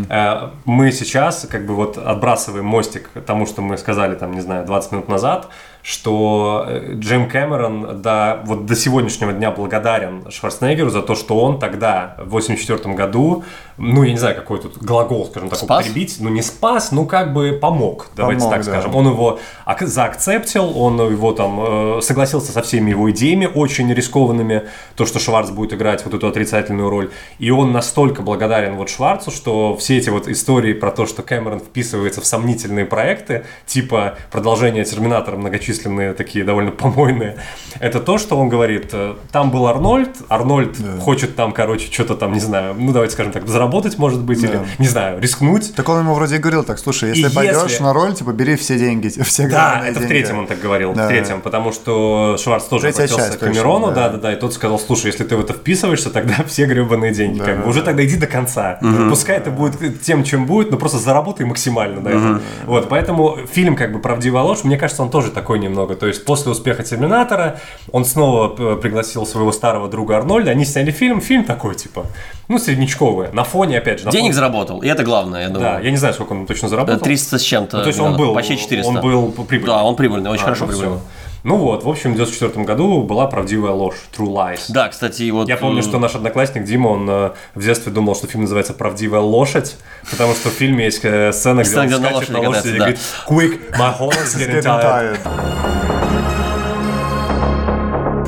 Э, Мы сейчас как бы вот отбрасываем мостик тому, что мы сказали там, не знаю, 20 минут назад, что э, Джейм Кэмерон до, вот до сегодняшнего дня благодарен Шварценеггеру за то, что он тогда, в 84 году, ну, я не знаю, какой тут глагол, скажем так, Спас? употребить, ну, не спас, ну, как бы помог, давайте Помог, так да. скажем. Он его ак- заакцептил, он его там э, согласился со всеми его идеями очень рискованными, то, что Шварц будет играть вот эту отрицательную роль. И он настолько благодарен вот Шварцу, что все эти вот истории про то, что Кэмерон вписывается в сомнительные проекты, типа продолжение Терминатора, многочисленные такие довольно помойные, это то, что он говорит, э, там был Арнольд, Арнольд хочет там, короче, что-то там, не знаю, ну давайте скажем так, заработать, может быть, или, не знаю, рискнуть. Так он ему вроде и говорил так, слушай, если И пойдешь если- на роль, типа, бери все деньги, все Да, это в деньги. третьем он так говорил, Да. в третьем, потому что Шварц тоже Третья обратился часть к Камерону, точно, да. да. да, да, и тот сказал, слушай, если ты в это вписываешься, тогда [LAUGHS] все гребаные деньги, Да, как бы, да, уже да. тогда иди до конца, пускай это будет тем, чем будет, но просто заработай максимально на этом. Вот, поэтому фильм, как бы, «Правдивая ложь», мне кажется, он тоже такой немного, то есть после успеха Терминатора он снова э, пригласил своего старого друга Арнольда, они сняли фильм, фильм такой, типа, ну, среднячковый, на фоне, опять же, Денег фоне- заработал, и это главное, я Да, думаю. я не знаю, сколько он точно заработал. 300 с чем-то. Ну, то есть он был, Почти 400. он был прибыльный. Да, он прибыльный, очень А, хорошо ну прибыльный. всё. Ну вот, в общем, в 94 году была правдивая ложь, True Lies. Да, кстати, вот... Я помню, э, что наш одноклассник Дима, он э, в детстве думал, что фильм называется «Правдивая лошадь», потому что в фильме есть э, сцена, где он скачет на лошади и говорит «Quick, my horse is getting tired».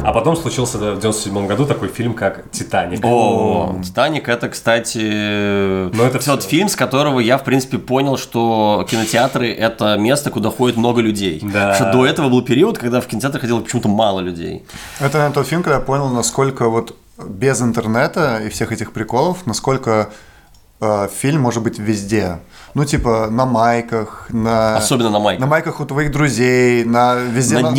А потом случился да, в 97 году такой фильм, как «Титаник». О, Титаник это, кстати, Ну, это тот всё. фильм, с которого я, в принципе, понял, что кинотеатры это место, куда ходит много людей. Да. Потому Что до этого был период, когда в кинотеатр ходило почему-то мало людей. Это, наверное, тот фильм, когда я понял, насколько вот без интернета и всех этих приколов, насколько э, фильм может быть везде. Ну, типа, на майках, на... Особенно на майках. На майках у твоих друзей, на везде, На на, на,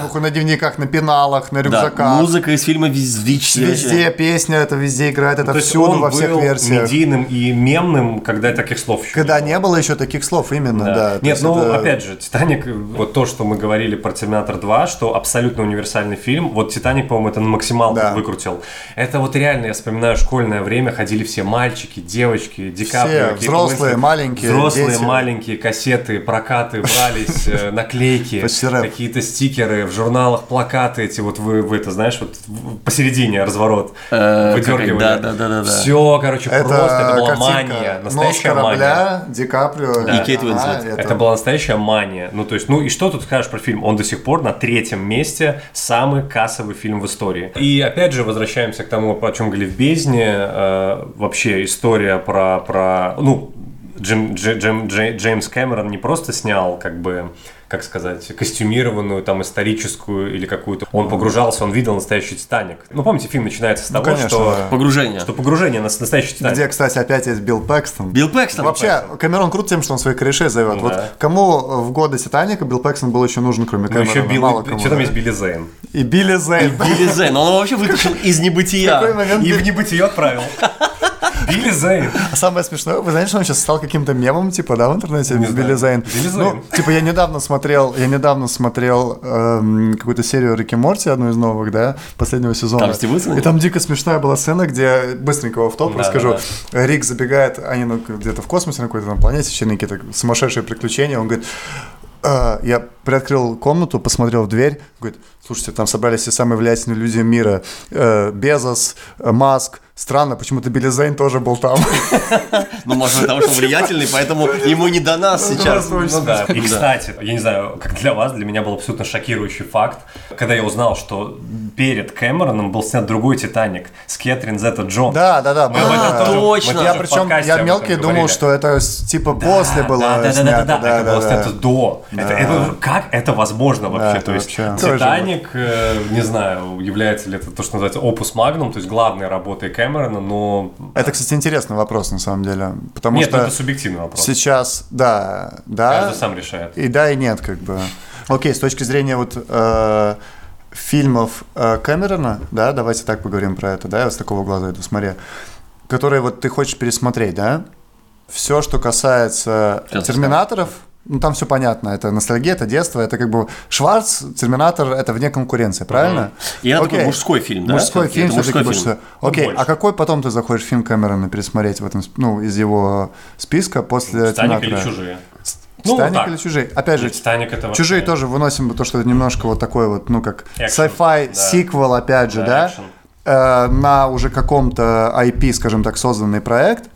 выходишь, на дневниках, на пеналах, на Да, рюкзаках. музыка из фильма вез- везде. Везде песня, это везде играет, это То есть всюду, он во всех был версиях. медийным и мемным, когда таких слов еще Когда не было. не было еще таких слов, именно, да. То Нет, ну, это- опять же, «Титаник», вот то, что мы говорили про «Терминатор 2», что абсолютно универсальный фильм, вот «Титаник», по-моему, это на максималку Да. выкрутил. Это вот реально, я вспоминаю школьное время, ходили все мальчики, девочки, Каприо, Кейт взрослые, Уинслет. маленькие, Взрослые, дети. маленькие, кассеты, прокаты брались, э, [LAUGHS] наклейки, какие-то стикеры, в журналах плакаты эти, вот вы, вы это знаешь, вот посередине разворот Э, выдергивали. да, да, да, да. Все, короче, Это просто, это была мания, «Нос настоящая мания. Ди Каприо. И Кейт Уинслет. Это была настоящая мания. Ну, то есть, ну и что тут скажешь про фильм? Он до сих пор на третьем месте самый кассовый фильм в истории. И опять же, возвращаемся к тому, о чем говорили в Бездне. Э, вообще история про, про, ну, Джим, Дж- Джим- Дж- Джеймс Кэмерон не просто снял, как бы, как сказать, костюмированную, там, историческую или какую-то. Он погружался, он видел настоящий Титаник. Ну, помните, фильм начинается с того, конечно, что... да. Погружение. Что погружение на настоящий Титаник. Где, кстати, опять есть Билл Пэкстон. Билл Пэкстон. Вообще, Камерон крут тем, что он своих корешей зовет. Ну Вот да. кому в годы Титаника Билл Пэкстон был еще нужен, кроме Ну, Камерона? еще Билл, Мало кому, что там да. есть Билли Зейн. И Билли Зейн. Билли Зейн, он его вообще вытащил [LAUGHS] из какой небытия. момент И в небытие отправил. [LAUGHS] Билли Зейн. А Самое смешное, вы знаете, что он сейчас стал каким-то мемом, типа, да, в интернете, Не Билли. Зейн? Билли Ну, типа, я недавно смотрел, я недавно смотрел эм, какую-то серию Рики Морти, одну из новых, да, последнего сезона. Там Стив Уитсон? И там дико смешная была сцена, где, быстренько в топ Да, расскажу, да, Рик забегает, они ну, где-то в космосе на какой-то там планете, очевидно, какие-то сумасшедшие приключения, он говорит, «А, я приоткрыл комнату, посмотрел в дверь, говорит, слушайте, там собрались все самые влиятельные люди мира, Э, Безос, э, Маск, странно, почему-то Билли Зейн тоже был там. [LAUGHS] Ну, может, потому что он влиятельный, поэтому ему не до нас сейчас. Ну да. И, кстати, я не знаю, как для вас, для меня был абсолютно шокирующий факт, когда я узнал, что перед Кэмероном был снят другой «Титаник» с Кэтрин Зета Джонс. Да, да, да. Мы об этом А, точно. Я причем, я мелкий думал, что это типа после было да, да, да, да, да, это было снято до. Как это возможно вообще? то есть Титаник, э, не знаю, является ли это то, что называется опус магнум, то есть главной работой Кэмерона, но Это, кстати, интересный вопрос, на самом деле. Потому нет, что это субъективный вопрос. сейчас, да, да. Каждый сам решает. И да, и нет, как бы. Окей, с точки зрения вот э, фильмов э, Кэмерона, да, давайте так поговорим про это, да, я с такого глаза иду, смотри, которые вот ты хочешь пересмотреть, да, все, что касается Сейчас Терминаторов, ну там все понятно, это ностальгия, это детство, это как бы Шварц, Терминатор, это вне конкуренции, правильно? И это такой мужской фильм, да? Мужской фильм, Это мужской больше. фильм. Ну, Окей, больше. а какой потом ты заходишь фильм Кэмерона пересмотреть в этом, ну, из его списка после Титаник или Терминатора? чужие? Ну, Титаник так. или чужие? Опять же, Титаник это вообще- чужие тоже выносим то, что это немножко вот такой вот, ну как sci-fi да. сиквел, опять же, Да, да, э, на уже каком-то IP, скажем так, созданный проект,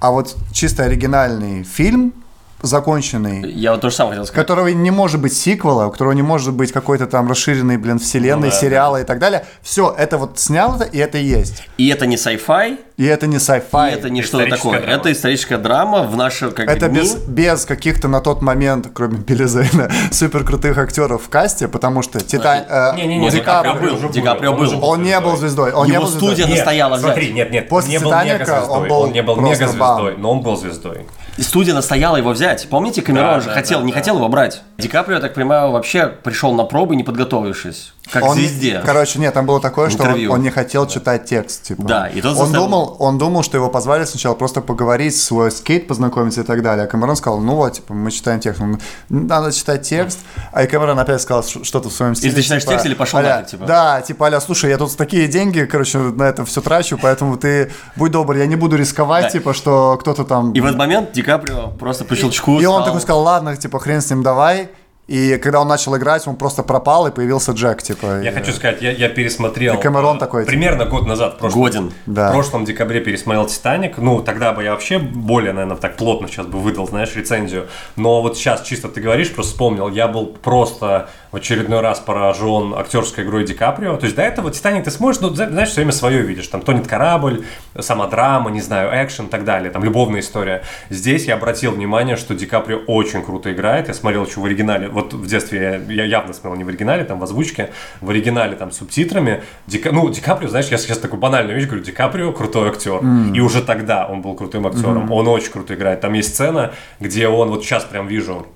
а вот чисто оригинальный фильм законченный, Я вот тоже самое хотел у сказать. которого не может быть сиквела, у которого не может быть какой-то там расширенной, блин, вселенной, Ну да, сериала и так далее. Все, это вот снято, и это есть. И это не sci-fi, И это не и sci-fi. это не что-то такое. драма. Это историческая драма в наши как бы, Это дни. без, без каких-то на тот момент, кроме Билли Зейна, [LAUGHS] супер крутых актеров в касте, потому что Титан... э, Ди Каприо Каприо- был, уже Ди Каприо он был. Он не был звездой. Он не Его звездой. студия Нет, настояла взять. смотри, нет, нет, После не «Титаника» он был он не был просто мегазвездой, бам. но он был звездой. И студия настояла его взять. Помните, Камерон Да, же да, хотел, да, не да. хотел его брать. Ди Каприо, я так понимаю, вообще пришел на пробы, не подготовившись. Как Он- звезде. Короче, нет, там было такое, что он, он не хотел читать текст. Типа. Да, и тот он, заставил- думал, он думал, что его позвали сначала просто поговорить, свой скейт познакомиться и так далее. А Камерон сказал, ну вот, типа, мы читаем текст. Он, Надо читать текст. А и Камерон опять сказал что-то в своем стиле. ты читаешь типа, текст или пошел «Аля, нафиг, типа?» Да, типа, аля, слушай, я тут такие деньги, короче, на это все трачу, поэтому ты будь добр, я не буду рисковать, Да. типа, что кто-то там... И в этот момент Ди Каприо просто по щелчку И он стал- такой сказал, ладно, типа, хрен с ним, давай. И когда он начал играть, он просто пропал, и появился Джек, типа. Я и- хочу сказать, я, я пересмотрел... И Кэмерон э, такой, типа. Примерно год назад. В прошлом, Годен. Да. В прошлом декабре пересмотрел «Титаник». Ну, тогда бы я вообще более, наверное, так плотно сейчас бы выдал, знаешь, рецензию. Но вот сейчас чисто ты говоришь, просто вспомнил, я был просто в очередной раз поражен актерской игрой Ди Каприо. То есть до этого «Титаник» ты смотришь, ну, знаешь, все время свое видишь. Там тонет корабль, сама драма, не знаю, экшен и так далее. Там любовная история. Здесь я обратил внимание, что Ди Каприо очень круто играет. Я смотрел еще в оригинале. Вот в детстве я, я явно смотрел не в оригинале, там в озвучке. В оригинале там с субтитрами. Ди, ну, Ди Каприо, знаешь, я сейчас такую банальную вещь говорю. Ди Каприо крутой актер. И уже тогда он был крутым актером. Он очень круто играет. Там есть сцена, где он, вот сейчас прям вижу,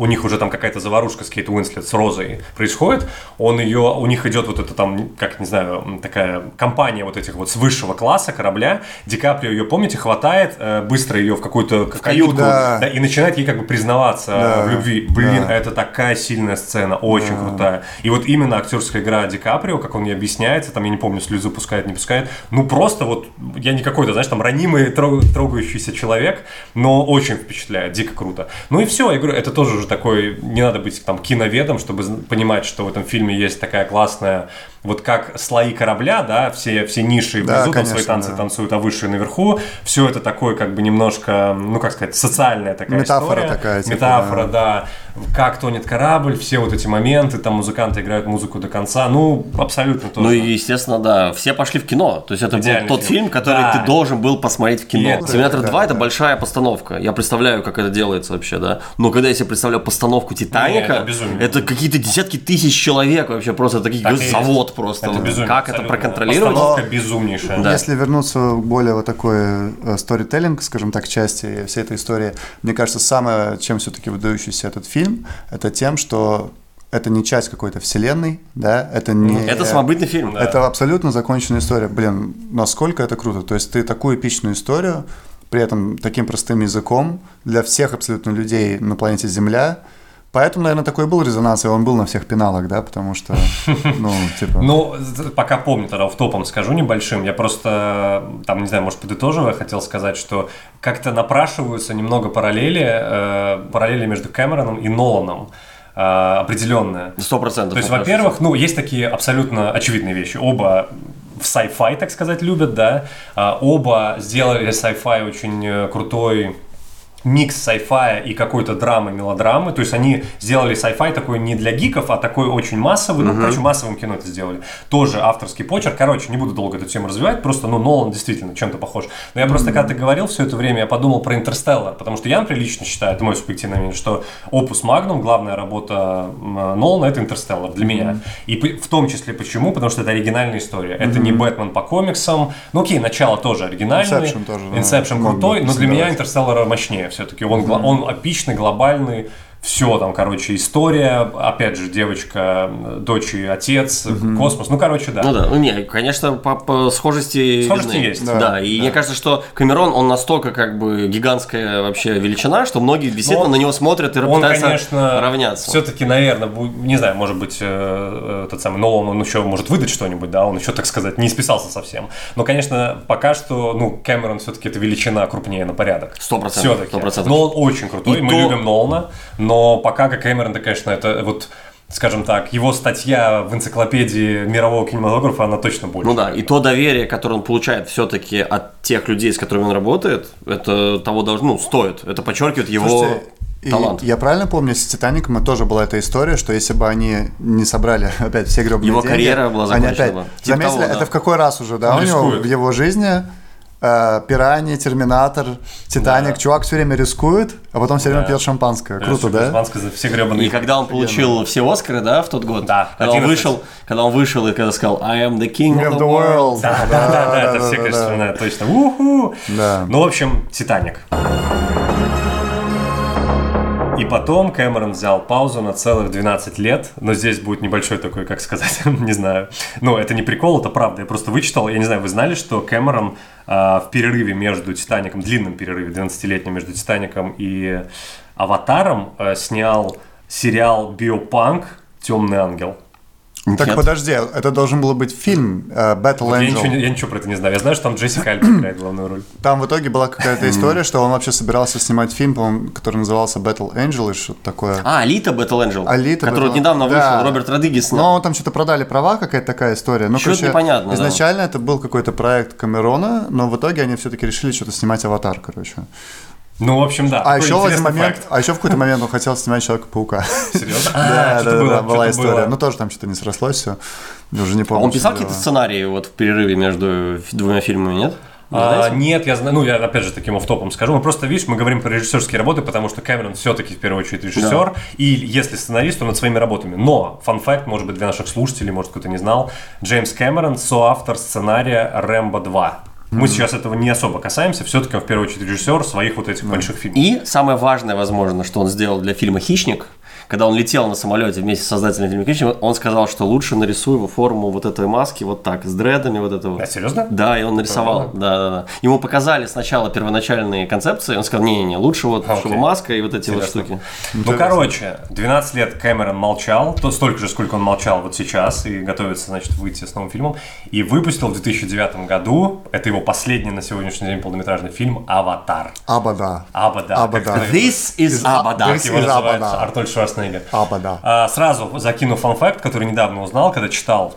у них уже там какая-то заварушка с Кейт Уинслет, с Розой происходит, он ее, у них идет вот это там, как, не знаю, такая компания вот этих вот с высшего класса корабля, Ди Каприо ее, помните, хватает, э, быстро ее в какую-то в каютку, Да. да, и начинает ей как бы признаваться Да. в любви. Блин, Да. это такая сильная сцена, очень крутая. И вот именно актерская игра Ди Каприо, как он ей объясняется, там, я не помню, слезу пускает, не пускает, ну просто вот, я не какой-то, знаешь, там ранимый, тро- трогающийся человек, но очень впечатляет, дико круто. Ну и все, я говорю, это тоже уже такой, не надо быть там киноведом, чтобы понимать, что в этом фильме есть такая классная вот как слои корабля, да, все, все ниши Да, внизу там свои конечно, танцы да. танцуют, а выше наверху. Все это такое как бы немножко, ну как сказать, социальная такая Метафора история. такая, типа, Метафора, да. Как тонет корабль, все вот эти моменты, там музыканты играют музыку до конца. Ну, абсолютно тоже. Ну и, естественно, да, все пошли в кино. То есть это Идеальный был тот фильм. фильм, который Да. ты должен был посмотреть в кино. это- Терминатор да, 2 это да. большая постановка. Я представляю, как это делается вообще, да. Но когда я себе представляю постановку Титаника, это безумие. это какие-то десятки тысяч человек вообще просто такие Так и просто. Это безумие. как это проконтролировать? Постановка безумнейшая. Да. Если вернуться к более вот такой э, сторителлинг, скажем так, части всей этой истории, мне кажется, самое, чем все-таки выдающийся этот фильм, это тем, что это не часть какой-то вселенной, да, это не... Это самобытный фильм. Это абсолютно законченная история. Блин, насколько это круто. То есть ты такую эпичную историю, при этом таким простым языком для всех абсолютно людей на планете Земля. Поэтому, наверное, такой был резонанс, и он был на всех пеналах, да, потому что, [LAUGHS] ну, типа... Ну, пока помню, тогда в топом скажу небольшим. Я просто, там, не знаю, может, подытоживая, хотел сказать, что как-то напрашиваются немного параллели, э, параллели между Кэмероном и Ноланом э, определенные. Сто процентов. То есть, во-первых, ну, есть такие абсолютно очевидные вещи. Оба в sci-fi, так сказать, любят, да. А, Оба сделали sci-fi очень э, крутой микс sci-fi и какой-то драмы, мелодрамы. То есть они сделали sci-fi такой не для гиков, а такой очень массовый. Ну, короче, массовым кино это сделали. Тоже авторский почерк. Короче, не буду долго эту тему развивать, просто, ну, Нолан действительно чем-то похож. Но я просто, когда ты говорил все это время, я подумал про Интерстеллар, потому что я, например, лично считаю, это мой субъективный мнение, что Opus Magnum, главная работа Нолана, это Интерстеллар для меня. И п- в том числе почему? Потому что это оригинальная история. Это не Бэтмен по комиксам. Ну, окей, начало тоже оригинальное. Inception тоже, да. Inception крутой, но для меня. Интерстеллар мощнее все-таки. Он, гла- он эпичный, глобальный. Все там, короче, история. Опять же, девочка, дочь и отец, космос. Ну, короче, да. Ну да, ну не, конечно, по, по схожести Схожести видны. есть. Да, Да, и мне кажется, что Камерон, он настолько как бы гигантская вообще величина, что многие действительно он- на него смотрят и Он, пытаются конечно, равняться. все-таки, наверное, не знаю, может быть, э, э, тот самый Нолан, он еще может выдать что-нибудь, да, он еще, так сказать, не списался совсем. Но, конечно, пока что, ну, Кэмерон все-таки это величина крупнее на порядок. Сто процентов, Все-таки. сто процентов. Но он очень крутой, И мы то- любим Нолана, но пока как Кэмерон, да, конечно, это вот скажем так, его статья в энциклопедии мирового кинематографа, она точно больше. Ну да, и то доверие, которое он получает все-таки от тех людей, с которыми он работает, это того должно, ну, стоит. Это подчеркивает его Слушайте, и талант. я правильно помню, с Титаником тоже была эта история, что если бы они не собрали [LAUGHS] опять все гребаные Его деньги, карьера была они закончена опять бы. Типа заметили, того, да. это в какой раз уже, да, Он у него в его жизни э, Пираньи, Терминатор, Титаник, Да. чувак все время рискует, а потом все время Да. пьет шампанское. Круто, да? Испанское за все гребаные. И когда он получил все Оскары, да, в тот год, Да, когда он 11. вышел, когда он вышел и когда сказал I am the king of the world. Да, да, да, да, это все, конечно, точно. Уху! Да. Ну, в общем, Титаник. И потом Кэмерон взял паузу на целых 12 лет, но здесь будет небольшой такой, как сказать, [LAUGHS] не знаю. Ну, это не прикол, это правда. Я просто вычитал, я не знаю, вы знали, что Кэмерон в перерыве между Титаником, длинном перерыве, 12-летнем между Титаником и Аватаром а, снял сериал «Биопанк. Темный ангел». Так Нет. подожди, это должен был быть фильм э, Battle Вот я, ничего, Angel. я ничего про это не знаю. Я знаю, что там Джессика Альба [CLEARS THROAT] играет главную роль. Там в итоге была какая-то история, что он вообще собирался снимать фильм, по-моему, который назывался Battle Angel или что-то такое. А, Алита Battle Angel, Алита который Battle- вот недавно Да. вышел, Роберт Родригес снял. Но там что-то продали права, какая-то такая история. Ну, короче, непонятно, да. Изначально это был какой-то проект Камерона, но в итоге они все-таки решили что-то снимать аватар, короче. Ну, в общем, да. А еще, в один момент, факт. а еще в какой-то момент он хотел снимать Человека-паука. Серьезно? [LAUGHS] Да, да, да, да, была история. Ну, тоже там что-то не срослось все. Уже не А помню. он писал какие-то сценарии вот в перерыве между двумя фильмами, нет? Не А, нет, я знаю, ну я опять же таким офтопом скажу, мы просто, видишь, мы говорим про режиссерские работы, потому что Кэмерон все-таки в первую очередь режиссер, и если сценарист, то над своими работами. Но, фан факт, может быть, для наших слушателей, может, кто-то не знал, Джеймс Кэмерон соавтор сценария «Рэмбо 2». Мы сейчас этого не особо касаемся, все-таки он в первую очередь режиссер своих вот этих больших фильмов. И самое важное, возможно, что он сделал для фильма «Хищник», когда он летел на самолете вместе с создателем фильма «Хищник», он сказал, что лучше нарисуй его форму вот этой маски вот так, с дредами вот этого. А, серьезно? Да, и он нарисовал. Да, да, да. Ему показали сначала первоначальные концепции, он сказал, не-не-не, лучше вот, А, чтобы маска и вот эти вот Интересно. штуки. Ну, короче, 12 лет Кэмерон молчал, то столько же, сколько он молчал вот сейчас, и готовится, значит, выйти с новым фильмом. И выпустил в 2009 году, это его последний на сегодняшний день полнометражный фильм «Аватар». Абада. Абада. Абада. This is Абада. This его is называется, Абада. Арнольд Шварценеггер. Абада. А, сразу закину fun fact, который недавно узнал, когда читал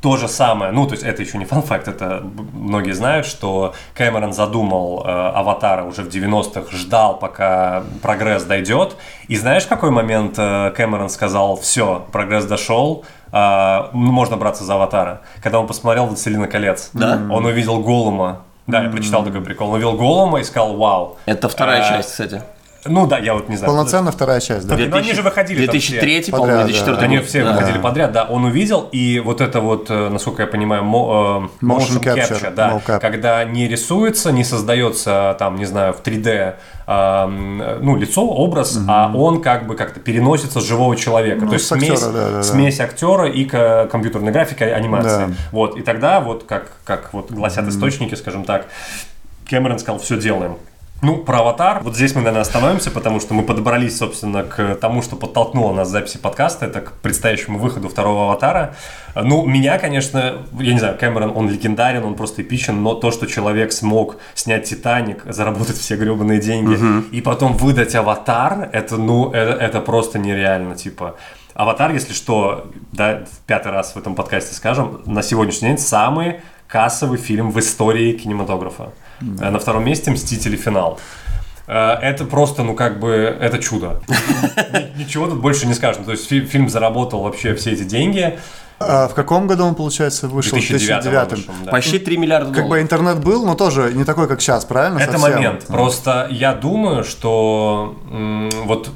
то же самое, ну, то есть это еще не fun fact, это многие знают, что Кэмерон задумал э, «Аватара» уже в 90-х, ждал, пока прогресс дойдет, и знаешь, в какой момент э, Кэмерон сказал, все, прогресс дошел, э, можно браться за «Аватара», когда он посмотрел «Властелина колец», Да? он увидел Голума, да, я прочитал такой прикол, он увидел Голума и сказал, вау. Это вторая Э, часть, кстати. Ну да, я вот не знаю. Полноценная вторая часть, да. Ну, они же выходили там все. 2003, по-моему, Подряд, 2004 да. Они все Да. выходили подряд, да. Он увидел, и вот это вот, э, насколько я понимаю, мо- э, Motion capture, да, mocap. когда не рисуется, не создается там, не знаю, в 3D, э, ну, лицо, образ, а он как бы как-то переносится с живого человека. Ну, То есть с актера, смесь, да, да, да. смесь актера и ко- компьютерной графики, анимации. Да. Вот, и тогда вот, как, как вот гласят источники, скажем так, Кэмерон сказал, все делаем. Ну, про аватар. Вот здесь мы, наверное, остановимся, потому что мы подобрались, собственно, к тому, что подтолкнуло нас к записи подкаста. Это к предстоящему выходу второго аватара. Ну, меня, конечно, я не знаю, Кэмерон, он легендарен, он просто эпичен, но то, что человек смог снять Титаник, заработать все гребаные деньги и потом выдать аватар, это, ну, это, это просто нереально, типа. Аватар, если что, да, в пятый раз в этом подкасте скажем, на сегодняшний день самый кассовый фильм в истории кинематографа. Э, На втором месте «Мстители. Финал». Э, Это просто, ну как бы, это чудо. Ни- Ничего тут больше не скажем. То есть фи- фильм заработал вообще все эти деньги. А в каком году он, получается, В вышел? 2009 он 2009. вышел, да. Почти 3 миллиарда Как бы долларов. интернет был, но тоже не такой, как сейчас, правильно? Это Совсем. момент. Просто я думаю, что м, вот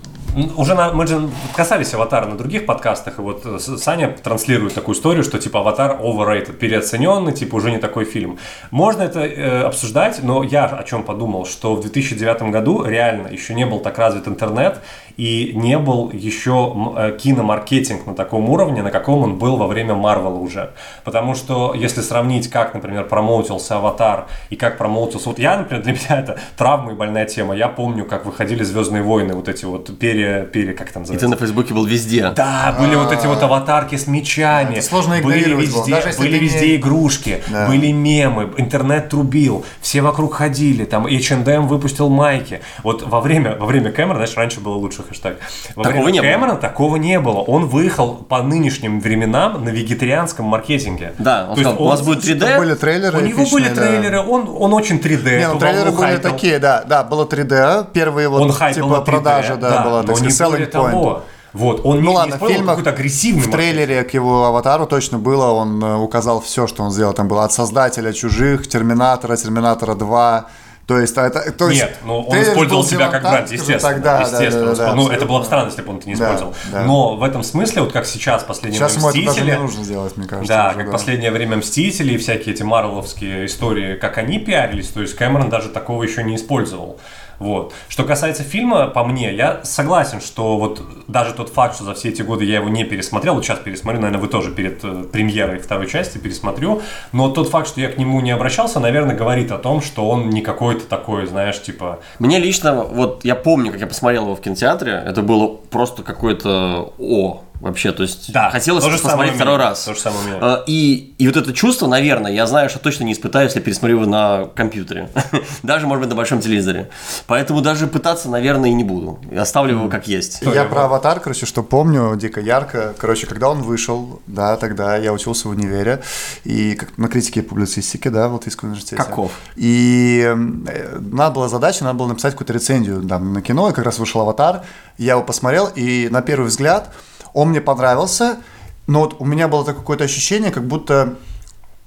уже на- мы же касались Аватара на других подкастах, и вот э, Саня транслирует такую историю, что типа Аватар overrated, переоцененный, типа уже не такой фильм. Можно это э, обсуждать, но я о чем подумал, что в 2009 году реально еще не был так развит интернет, и не был еще э, киномаркетинг на таком уровне, на каком он был во время Марвела уже. Потому что если сравнить, как, например, промоутился Аватар и как промоутился... Вот я, например, для меня [LAUGHS] это травма и больная тема. Я помню, как выходили Звездные войны, вот эти вот пере... пере как там И ты называется? на Фейсбуке был везде. Да, были вот эти вот аватарки с мечами. Это сложно были игнорировать было, везде, даже если были не- везде игрушки, Да. были мемы, интернет трубил, все вокруг ходили, там H&M выпустил майки. Вот во время, во время Кэмерона, знаешь, раньше было лучше хэштег. Во Такого время не было. Кэмерона такого не было. Он выехал по нынешним временам на вегетарианском маркетинге. Да, он То есть сказал, у вас будет 3D. Были трейлеры У него были эпичные, да. трейлеры, он, он очень 3D. Не, ну трейлеры были хайпил. такие, да, да, было 3D, первые вот, Он типа, на 3D, продажа, да, была, но так сказать, selling point. того. Вот, он Ну не, ладно, не фильмах, какой-то агрессивный в трейлере к его аватару точно было, он э, указал все, что он сделал. Там было от создателя чужих, Терминатора, Терминатора 2. То есть, а это, то есть Нет, ну он использовал себя как бренд, естественно. так, да, да, естественно. да, да, использовал- ну, это было бы странно, если бы он это не Да, использовал. да. Но в этом смысле, вот как сейчас, последнее Сейчас ему время это даже Мстители, не нужно сделать, мне кажется. да, уже, как последнее время Мстители и всякие эти марвеловские истории, как они пиарились, то есть Кэмерон даже такого еще не использовал. Вот. Что касается фильма, по мне, я согласен, что вот даже тот факт, что за все эти годы я его не пересмотрел, вот сейчас пересмотрю, наверное, вы тоже перед э, премьерой второй части пересмотрю, но тот факт, что я к нему не обращался, наверное, говорит о том, что он не какой-то такой, знаешь, типа, Мне лично, вот я помню, как я посмотрел его в кинотеатре, это было просто какое-то о вообще, то есть Да, хотелось то посмотреть второй меня, раз. то же самое у меня. А, И, и вот это чувство, наверное, я знаю, что точно не испытаю, если пересмотрю его на компьютере. [LAUGHS] даже, может быть, на большом телевизоре. Поэтому даже пытаться, наверное, и не буду. Оставлю его как есть. Я про аватар, короче, что помню дико ярко. Короче, когда он вышел, да, тогда я учился в универе, и как на критике и публицистике, да, в Латвийском университете. Каков? И э, надо была задача, надо было написать какую-то рецензию там, на кино, и как раз вышел аватар. Я его посмотрел, и на первый взгляд он мне понравился, но вот у меня было такое какое-то ощущение, как будто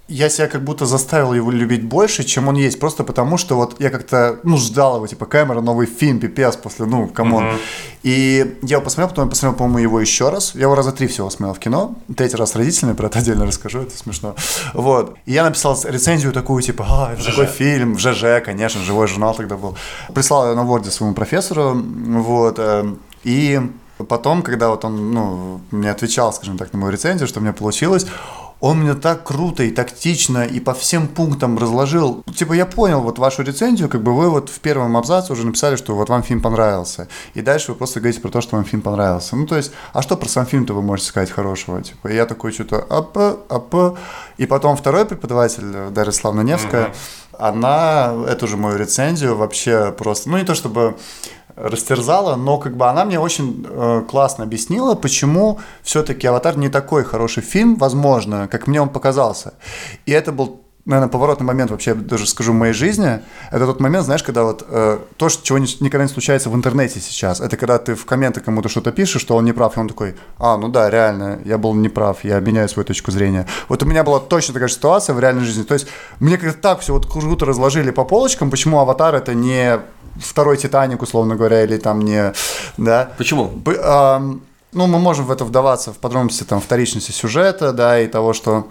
я себя как будто заставил его любить больше, чем он есть, просто потому что вот я как-то, ну, ждал его, типа, Кэмерон, новый фильм, пипец, после, ну, come on. И я его посмотрел, потом я посмотрел, по-моему, его еще раз. Я его раза три всего смотрел в кино. Третий раз с родителями, про это отдельно расскажу, это смешно. Вот. И я написал рецензию такую, типа, а, это такой фильм, в ЖЖ, конечно, живой журнал тогда был. Прислал ее на Ворде своему профессору, вот, э, и потом, когда вот он, ну, мне отвечал, скажем так, на мою рецензию, что у меня получилось, он мне так круто и тактично и по всем пунктам разложил. Типа, я понял вот вашу рецензию, как бы вы вот в первом абзаце уже написали, что вот вам фильм понравился. И дальше вы просто говорите про то, что вам фильм понравился. Ну, то есть, а что про сам фильм-то вы можете сказать хорошего? Типа, и я такой что-то ап, ап. И потом второй преподаватель, Дарья Славна Невская, она эту же мою рецензию вообще просто, ну не то чтобы растерзала, но как бы она мне очень э, классно объяснила, почему все-таки «Аватар» не такой хороший фильм, возможно, как мне он показался. И это был наверное, поворотный момент вообще, я даже скажу, в моей жизни, это тот момент, знаешь, когда вот э, то, что, чего ни- никогда не случается в интернете сейчас, это когда ты в комменты кому-то что-то пишешь, что он не прав, и он такой, а, ну да, реально, я был неправ, я меняю свою точку зрения. Вот у меня была точно такая же ситуация в реальной жизни, то есть мне как-то так все вот круто разложили по полочкам, почему «Аватар» это не второй «Титаник», условно говоря, или там не, да, Почему? Б- ам, ну, мы можем в это вдаваться в подробности там, вторичности сюжета, да, и того, что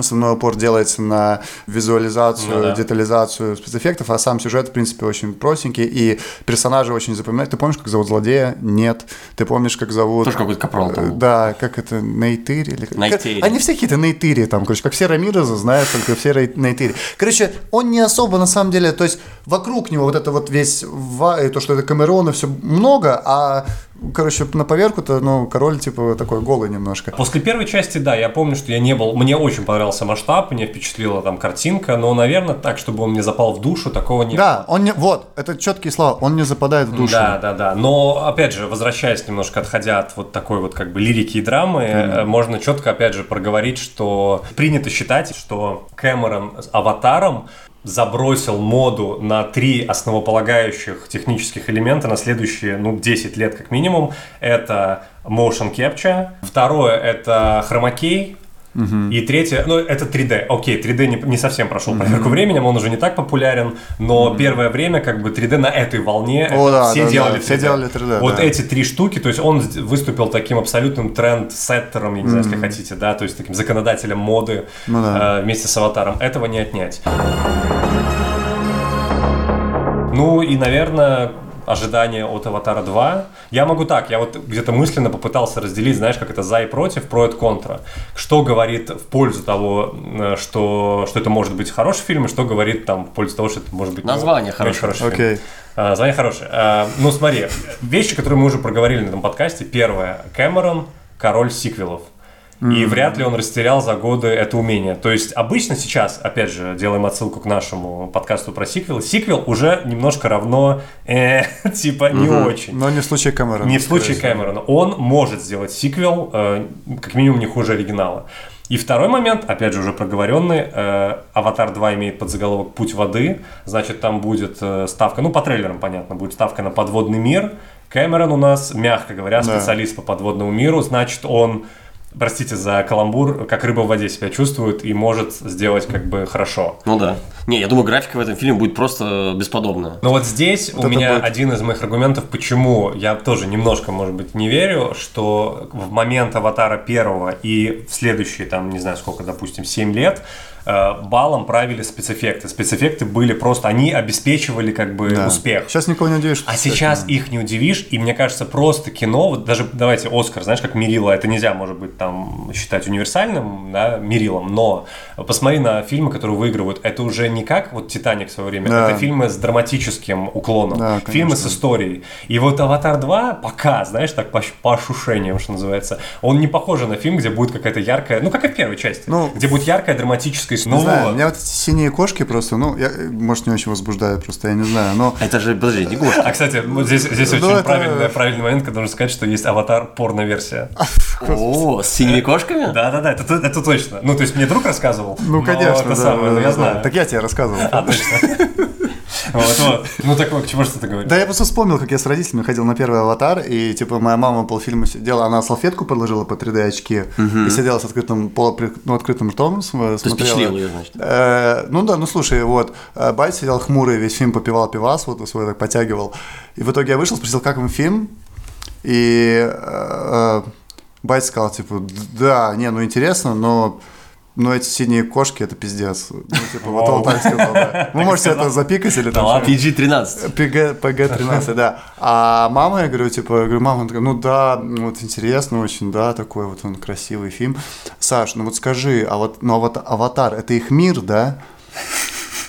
основной упор делается на визуализацию, Ну да. детализацию спецэффектов, а сам сюжет, в принципе, очень простенький, и персонажи очень запоминают. Ты помнишь, как зовут злодея? Нет. Ты помнишь, как зовут... Тоже какой-то капрал там Э. Да, как это, Нейтыри? Или... Нейтири. Они все какие-то Нейтыри там, короче, как все Рамирезы знают, только все Нейтыри. Короче, он не особо, на самом деле, то есть вокруг него вот это вот весь, то, что это Камерона, все много, а, короче, на поверку-то, ну, король, типа, такой голый немножко. После первой части, да, я помню, что я не был... Мне очень понравился масштаб, мне впечатлила там картинка, но, наверное, так, чтобы он мне запал в душу, такого нет. Да, он не, вот, это четкие слова, он не западает в душу. Да, да, да. Но, опять же, возвращаясь немножко, отходя от вот такой вот как бы лирики и драмы, э, можно четко, опять же, проговорить, что принято считать, что Кэмерон с «Аватаром» забросил моду на три основополагающих технических элемента на следующие, ну, 10 лет как минимум. Это motion capture, второе – это хромакей, и третье, ну, это 3D. Окей, 3D не, не совсем прошел проверку временем, он уже не так популярен, но первое время как бы 3D на этой волне О, да, все да, делали да, 3D. все делали 3D, Вот да. эти три штуки, то есть он выступил таким абсолютным тренд-сеттером, я не знаю, если хотите, да, то есть таким законодателем моды Ну да. э, вместе с аватаром. Этого не отнять. Ну и, наверное, ожидания от Аватара 2. Я могу так, я вот где-то мысленно попытался разделить, знаешь, как это за и против, про и контра. Что говорит в пользу того, что, что это может быть хороший фильм, и что говорит там в пользу того, что это может быть Название очень хорошее. хороший фильм. Окей. А, Название хорошее. А, Ну, смотри, вещи, которые мы уже проговорили на этом подкасте. Первое. Кэмерон – король сиквелов. И вряд ли он растерял за годы это умение. То есть обычно сейчас, опять же, делаем отсылку к нашему подкасту про сиквел, сиквел уже немножко равно, э, [LAUGHS] типа, не очень. Но не в случае Камерона. Не в случае. Кэмерона. Он может сделать сиквел, э, как минимум не хуже оригинала. И второй момент, опять же уже проговоренный, э, «Аватар 2» имеет подзаголовок «Путь воды», значит там будет э, ставка, ну по трейлерам понятно, будет ставка на подводный мир. Кэмерон у нас, мягко говоря, Да. специалист по подводному миру, значит он простите за каламбур, как рыба в воде себя чувствует и может сделать как бы хорошо. Ну да. Не, я думаю, графика в этом фильме будет просто бесподобная. Но вот здесь у это меня будет. один из моих аргументов, почему я тоже немножко, может быть, не верю, что в момент аватара первого и в следующие, там, не знаю сколько, допустим, 7 лет, э, балом правили спецэффекты. Спецэффекты были просто, они обеспечивали как бы Да. успех. Сейчас никого не удивишь. А сейчас их не удивишь, и мне кажется, просто кино, вот даже давайте Оскар, знаешь, как мерило, это нельзя, может быть, там считать универсальным, да, мерилом, но посмотри на фильмы, которые выигрывают, это уже не как вот Титаник в свое время, Да. это фильмы с драматическим уклоном, Да, конечно. фильмы с историей. И вот Аватар 2 пока, знаешь, так по, по ощущениям, что называется, он не похож на фильм, где будет какая-то яркая, ну как и в первой части, Ну, где будет яркая драматическая история. Не знаю, меня вот эти синие кошки просто, ну, я, может, не очень возбуждают, просто я не знаю, но... Это же, подожди, не кошка. А, кстати, вот здесь, здесь Ну, очень это- правильный, правильный момент, когда нужно сказать, что есть аватар порно-версия. [LAUGHS] О, с синими кошками? Да-да-да, это, это точно. Ну, то есть мне друг рассказывал. Ну, но конечно, это да, самое, да, ну, я знаю. Так я тебе рассказывал. А, точно. [LAUGHS] Вот, вот. Ну, так вот, к чему что ты говоришь? Да, я просто вспомнил, как я с родителями ходил на первый аватар, и типа моя мама полфильма сидела, она салфетку подложила по 3D очки и сидела с открытым, ну, открытым ртом, см- То есть смотрела. впечатлил ее, значит. Э, ну да, ну слушай, вот, э, Байт сидел хмурый, весь фильм попивал пивас, вот свой так потягивал. И в итоге я вышел, спросил, как вам фильм, и э, э, Байт сказал, типа, да, не, ну интересно, но но эти синие кошки это пиздец. Ну, типа, вот он так сказал, да. Вы можете это запикать или там ладно. что-нибудь. PG-13. ПГ, ПГ-13, да. А мама, я говорю, типа, я говорю, мама, она такая, ну да, ну вот интересно очень, да, такой вот он красивый фильм. Саш, ну вот скажи, а вот, ну ават- Аватар, это их мир, да?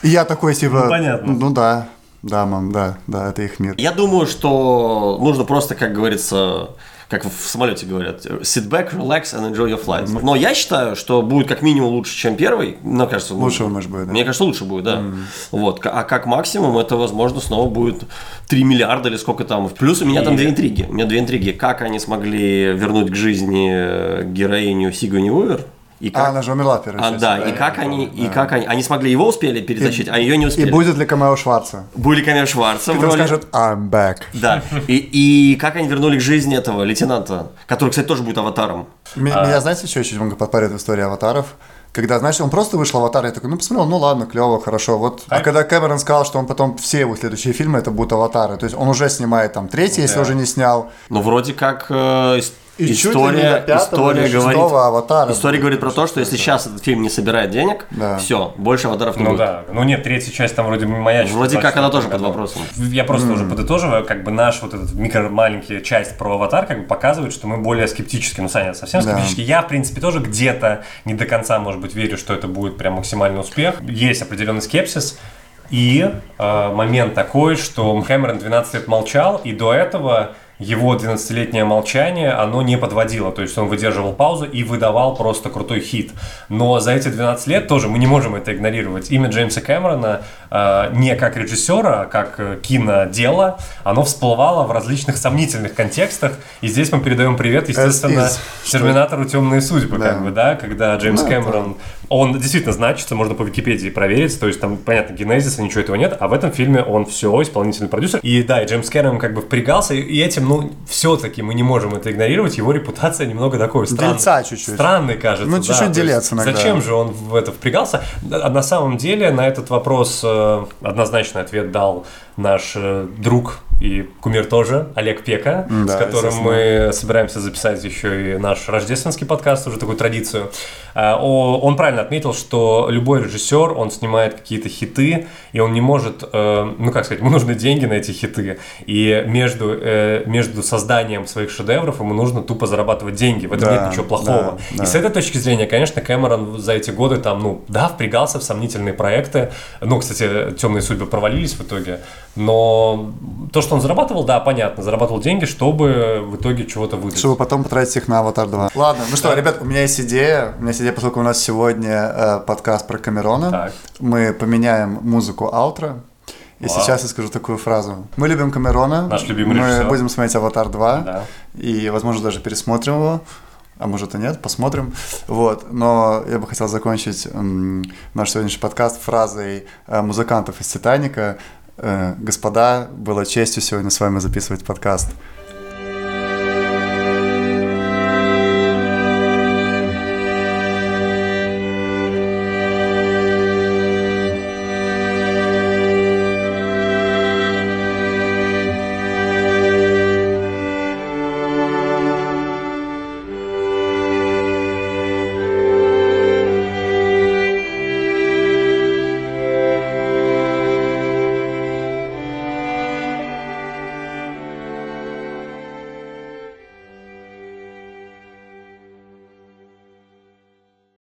И я такой, типа, Ну, понятно. ну да, да, мам, да, да, это их мир. Я думаю, что нужно просто, как говорится, как в самолете говорят, sit back, relax and enjoy your flight. Но я считаю, что будет как минимум лучше, чем первый. Мне кажется, Лучше, может, будет, да? Мне кажется, лучше будет, да. Вот. А как максимум, это, возможно, снова будет 3 миллиарда или сколько там. Плюс у меня там И- две интриги. У меня две интриги. Как они смогли вернуть к жизни э, героиню Сигуни Уивер? И А, как... она же умерла в первой А, части. да, и как они, и как они, они смогли его успели перетащить, а ее не И успели. будет ли камео Шварца? Были камео Шварца в Когда он роли. скажет I'm back. Да. И, и как они вернули к жизни этого лейтенанта, который, кстати, тоже будет аватаром. Меня, знаете, что еще немного подпарит в истории аватаров? Когда, знаешь, он просто вышел аватар, я такой, ну, посмотрел, ну, ладно, клево, хорошо. Вот. А Так. когда Кэмерон сказал, что он потом все его следующие фильмы, это будут аватары. То есть он уже снимает там третий, если Да. уже не снял. Ну, вроде как э, И чуть ли не история, история говорит, аватара история говорит про то, что если сейчас этот фильм не собирает денег, Да. все, больше аватаров не Ну будет. да, ну нет, третья часть там вроде маячит. Вроде как она 24 тоже под вопросом. Я просто уже подытоживаю, как бы наш вот этот микро маленький часть про аватар как бы показывает, что мы более скептически. Ну, Саня, совсем Да. скептически. Я, в принципе, тоже где-то не до конца, может быть, верю, что это будет прям максимальный успех. Есть определенный скепсис. И э, момент такой, что Кэмерон 12 лет молчал, и до этого его 12-летнее молчание, оно не подводило. То есть он выдерживал паузу и выдавал просто крутой хит. Но за эти 12 лет тоже мы не можем это игнорировать. Имя Джеймса Кэмерона э, не как режиссера, а как э, кинодела, оно всплывало в различных сомнительных контекстах. И здесь мы передаем привет, естественно, is, Терминатору «Темные судьбы», Да. как бы, да, когда Джеймс Ну, Кэмерон, он действительно значится, можно по Википедии проверить, то есть там, понятно, генезиса, ничего этого нет, а в этом фильме он все, исполнительный продюсер. И да, и Джеймс Кэмерон как бы впрягался, и этим, ну, все-таки мы не можем это игнорировать, его репутация немного такой странной. Дельца чуть-чуть. Странный, кажется. Ну, да, чуть-чуть есть делец иногда. Зачем же он в это впрягался? А на самом деле на этот вопрос э, однозначный ответ дал наш э, друг и кумир тоже, Олег Пека, Да, с которым мы собираемся записать еще и наш рождественский подкаст, уже такую традицию. А, Он правильно отметил, что любой режиссер, он снимает какие-то хиты, и он не может, э, ну как сказать, ему нужны деньги на эти хиты, и между, э, между созданием своих шедевров ему нужно тупо зарабатывать деньги, в этом Да, нет ничего плохого. да, да. И с этой точки зрения, конечно, Кэмерон за эти годы там, ну, да, впрягался в сомнительные проекты. Ну, кстати, темные судьбы провалились в итоге. Но то, что он зарабатывал, да, понятно, зарабатывал деньги, чтобы в итоге чего-то выдать. Чтобы потом потратить их на Аватар 2. Ладно, ну что, ребят, у меня есть идея. У меня есть идея, поскольку у нас сегодня э, подкаст про Камерона. Так. Мы поменяем музыку аутро. И Вау. сейчас я скажу такую фразу. Мы любим Камерона. Наш любимый Мы режиссер. будем смотреть Аватар 2. Да. И, возможно, даже пересмотрим его. А может и нет, посмотрим. Вот. Но я бы хотел закончить наш сегодняшний подкаст фразой э, музыкантов из «Титаника». Э, Господа, было честью сегодня с вами записывать подкаст.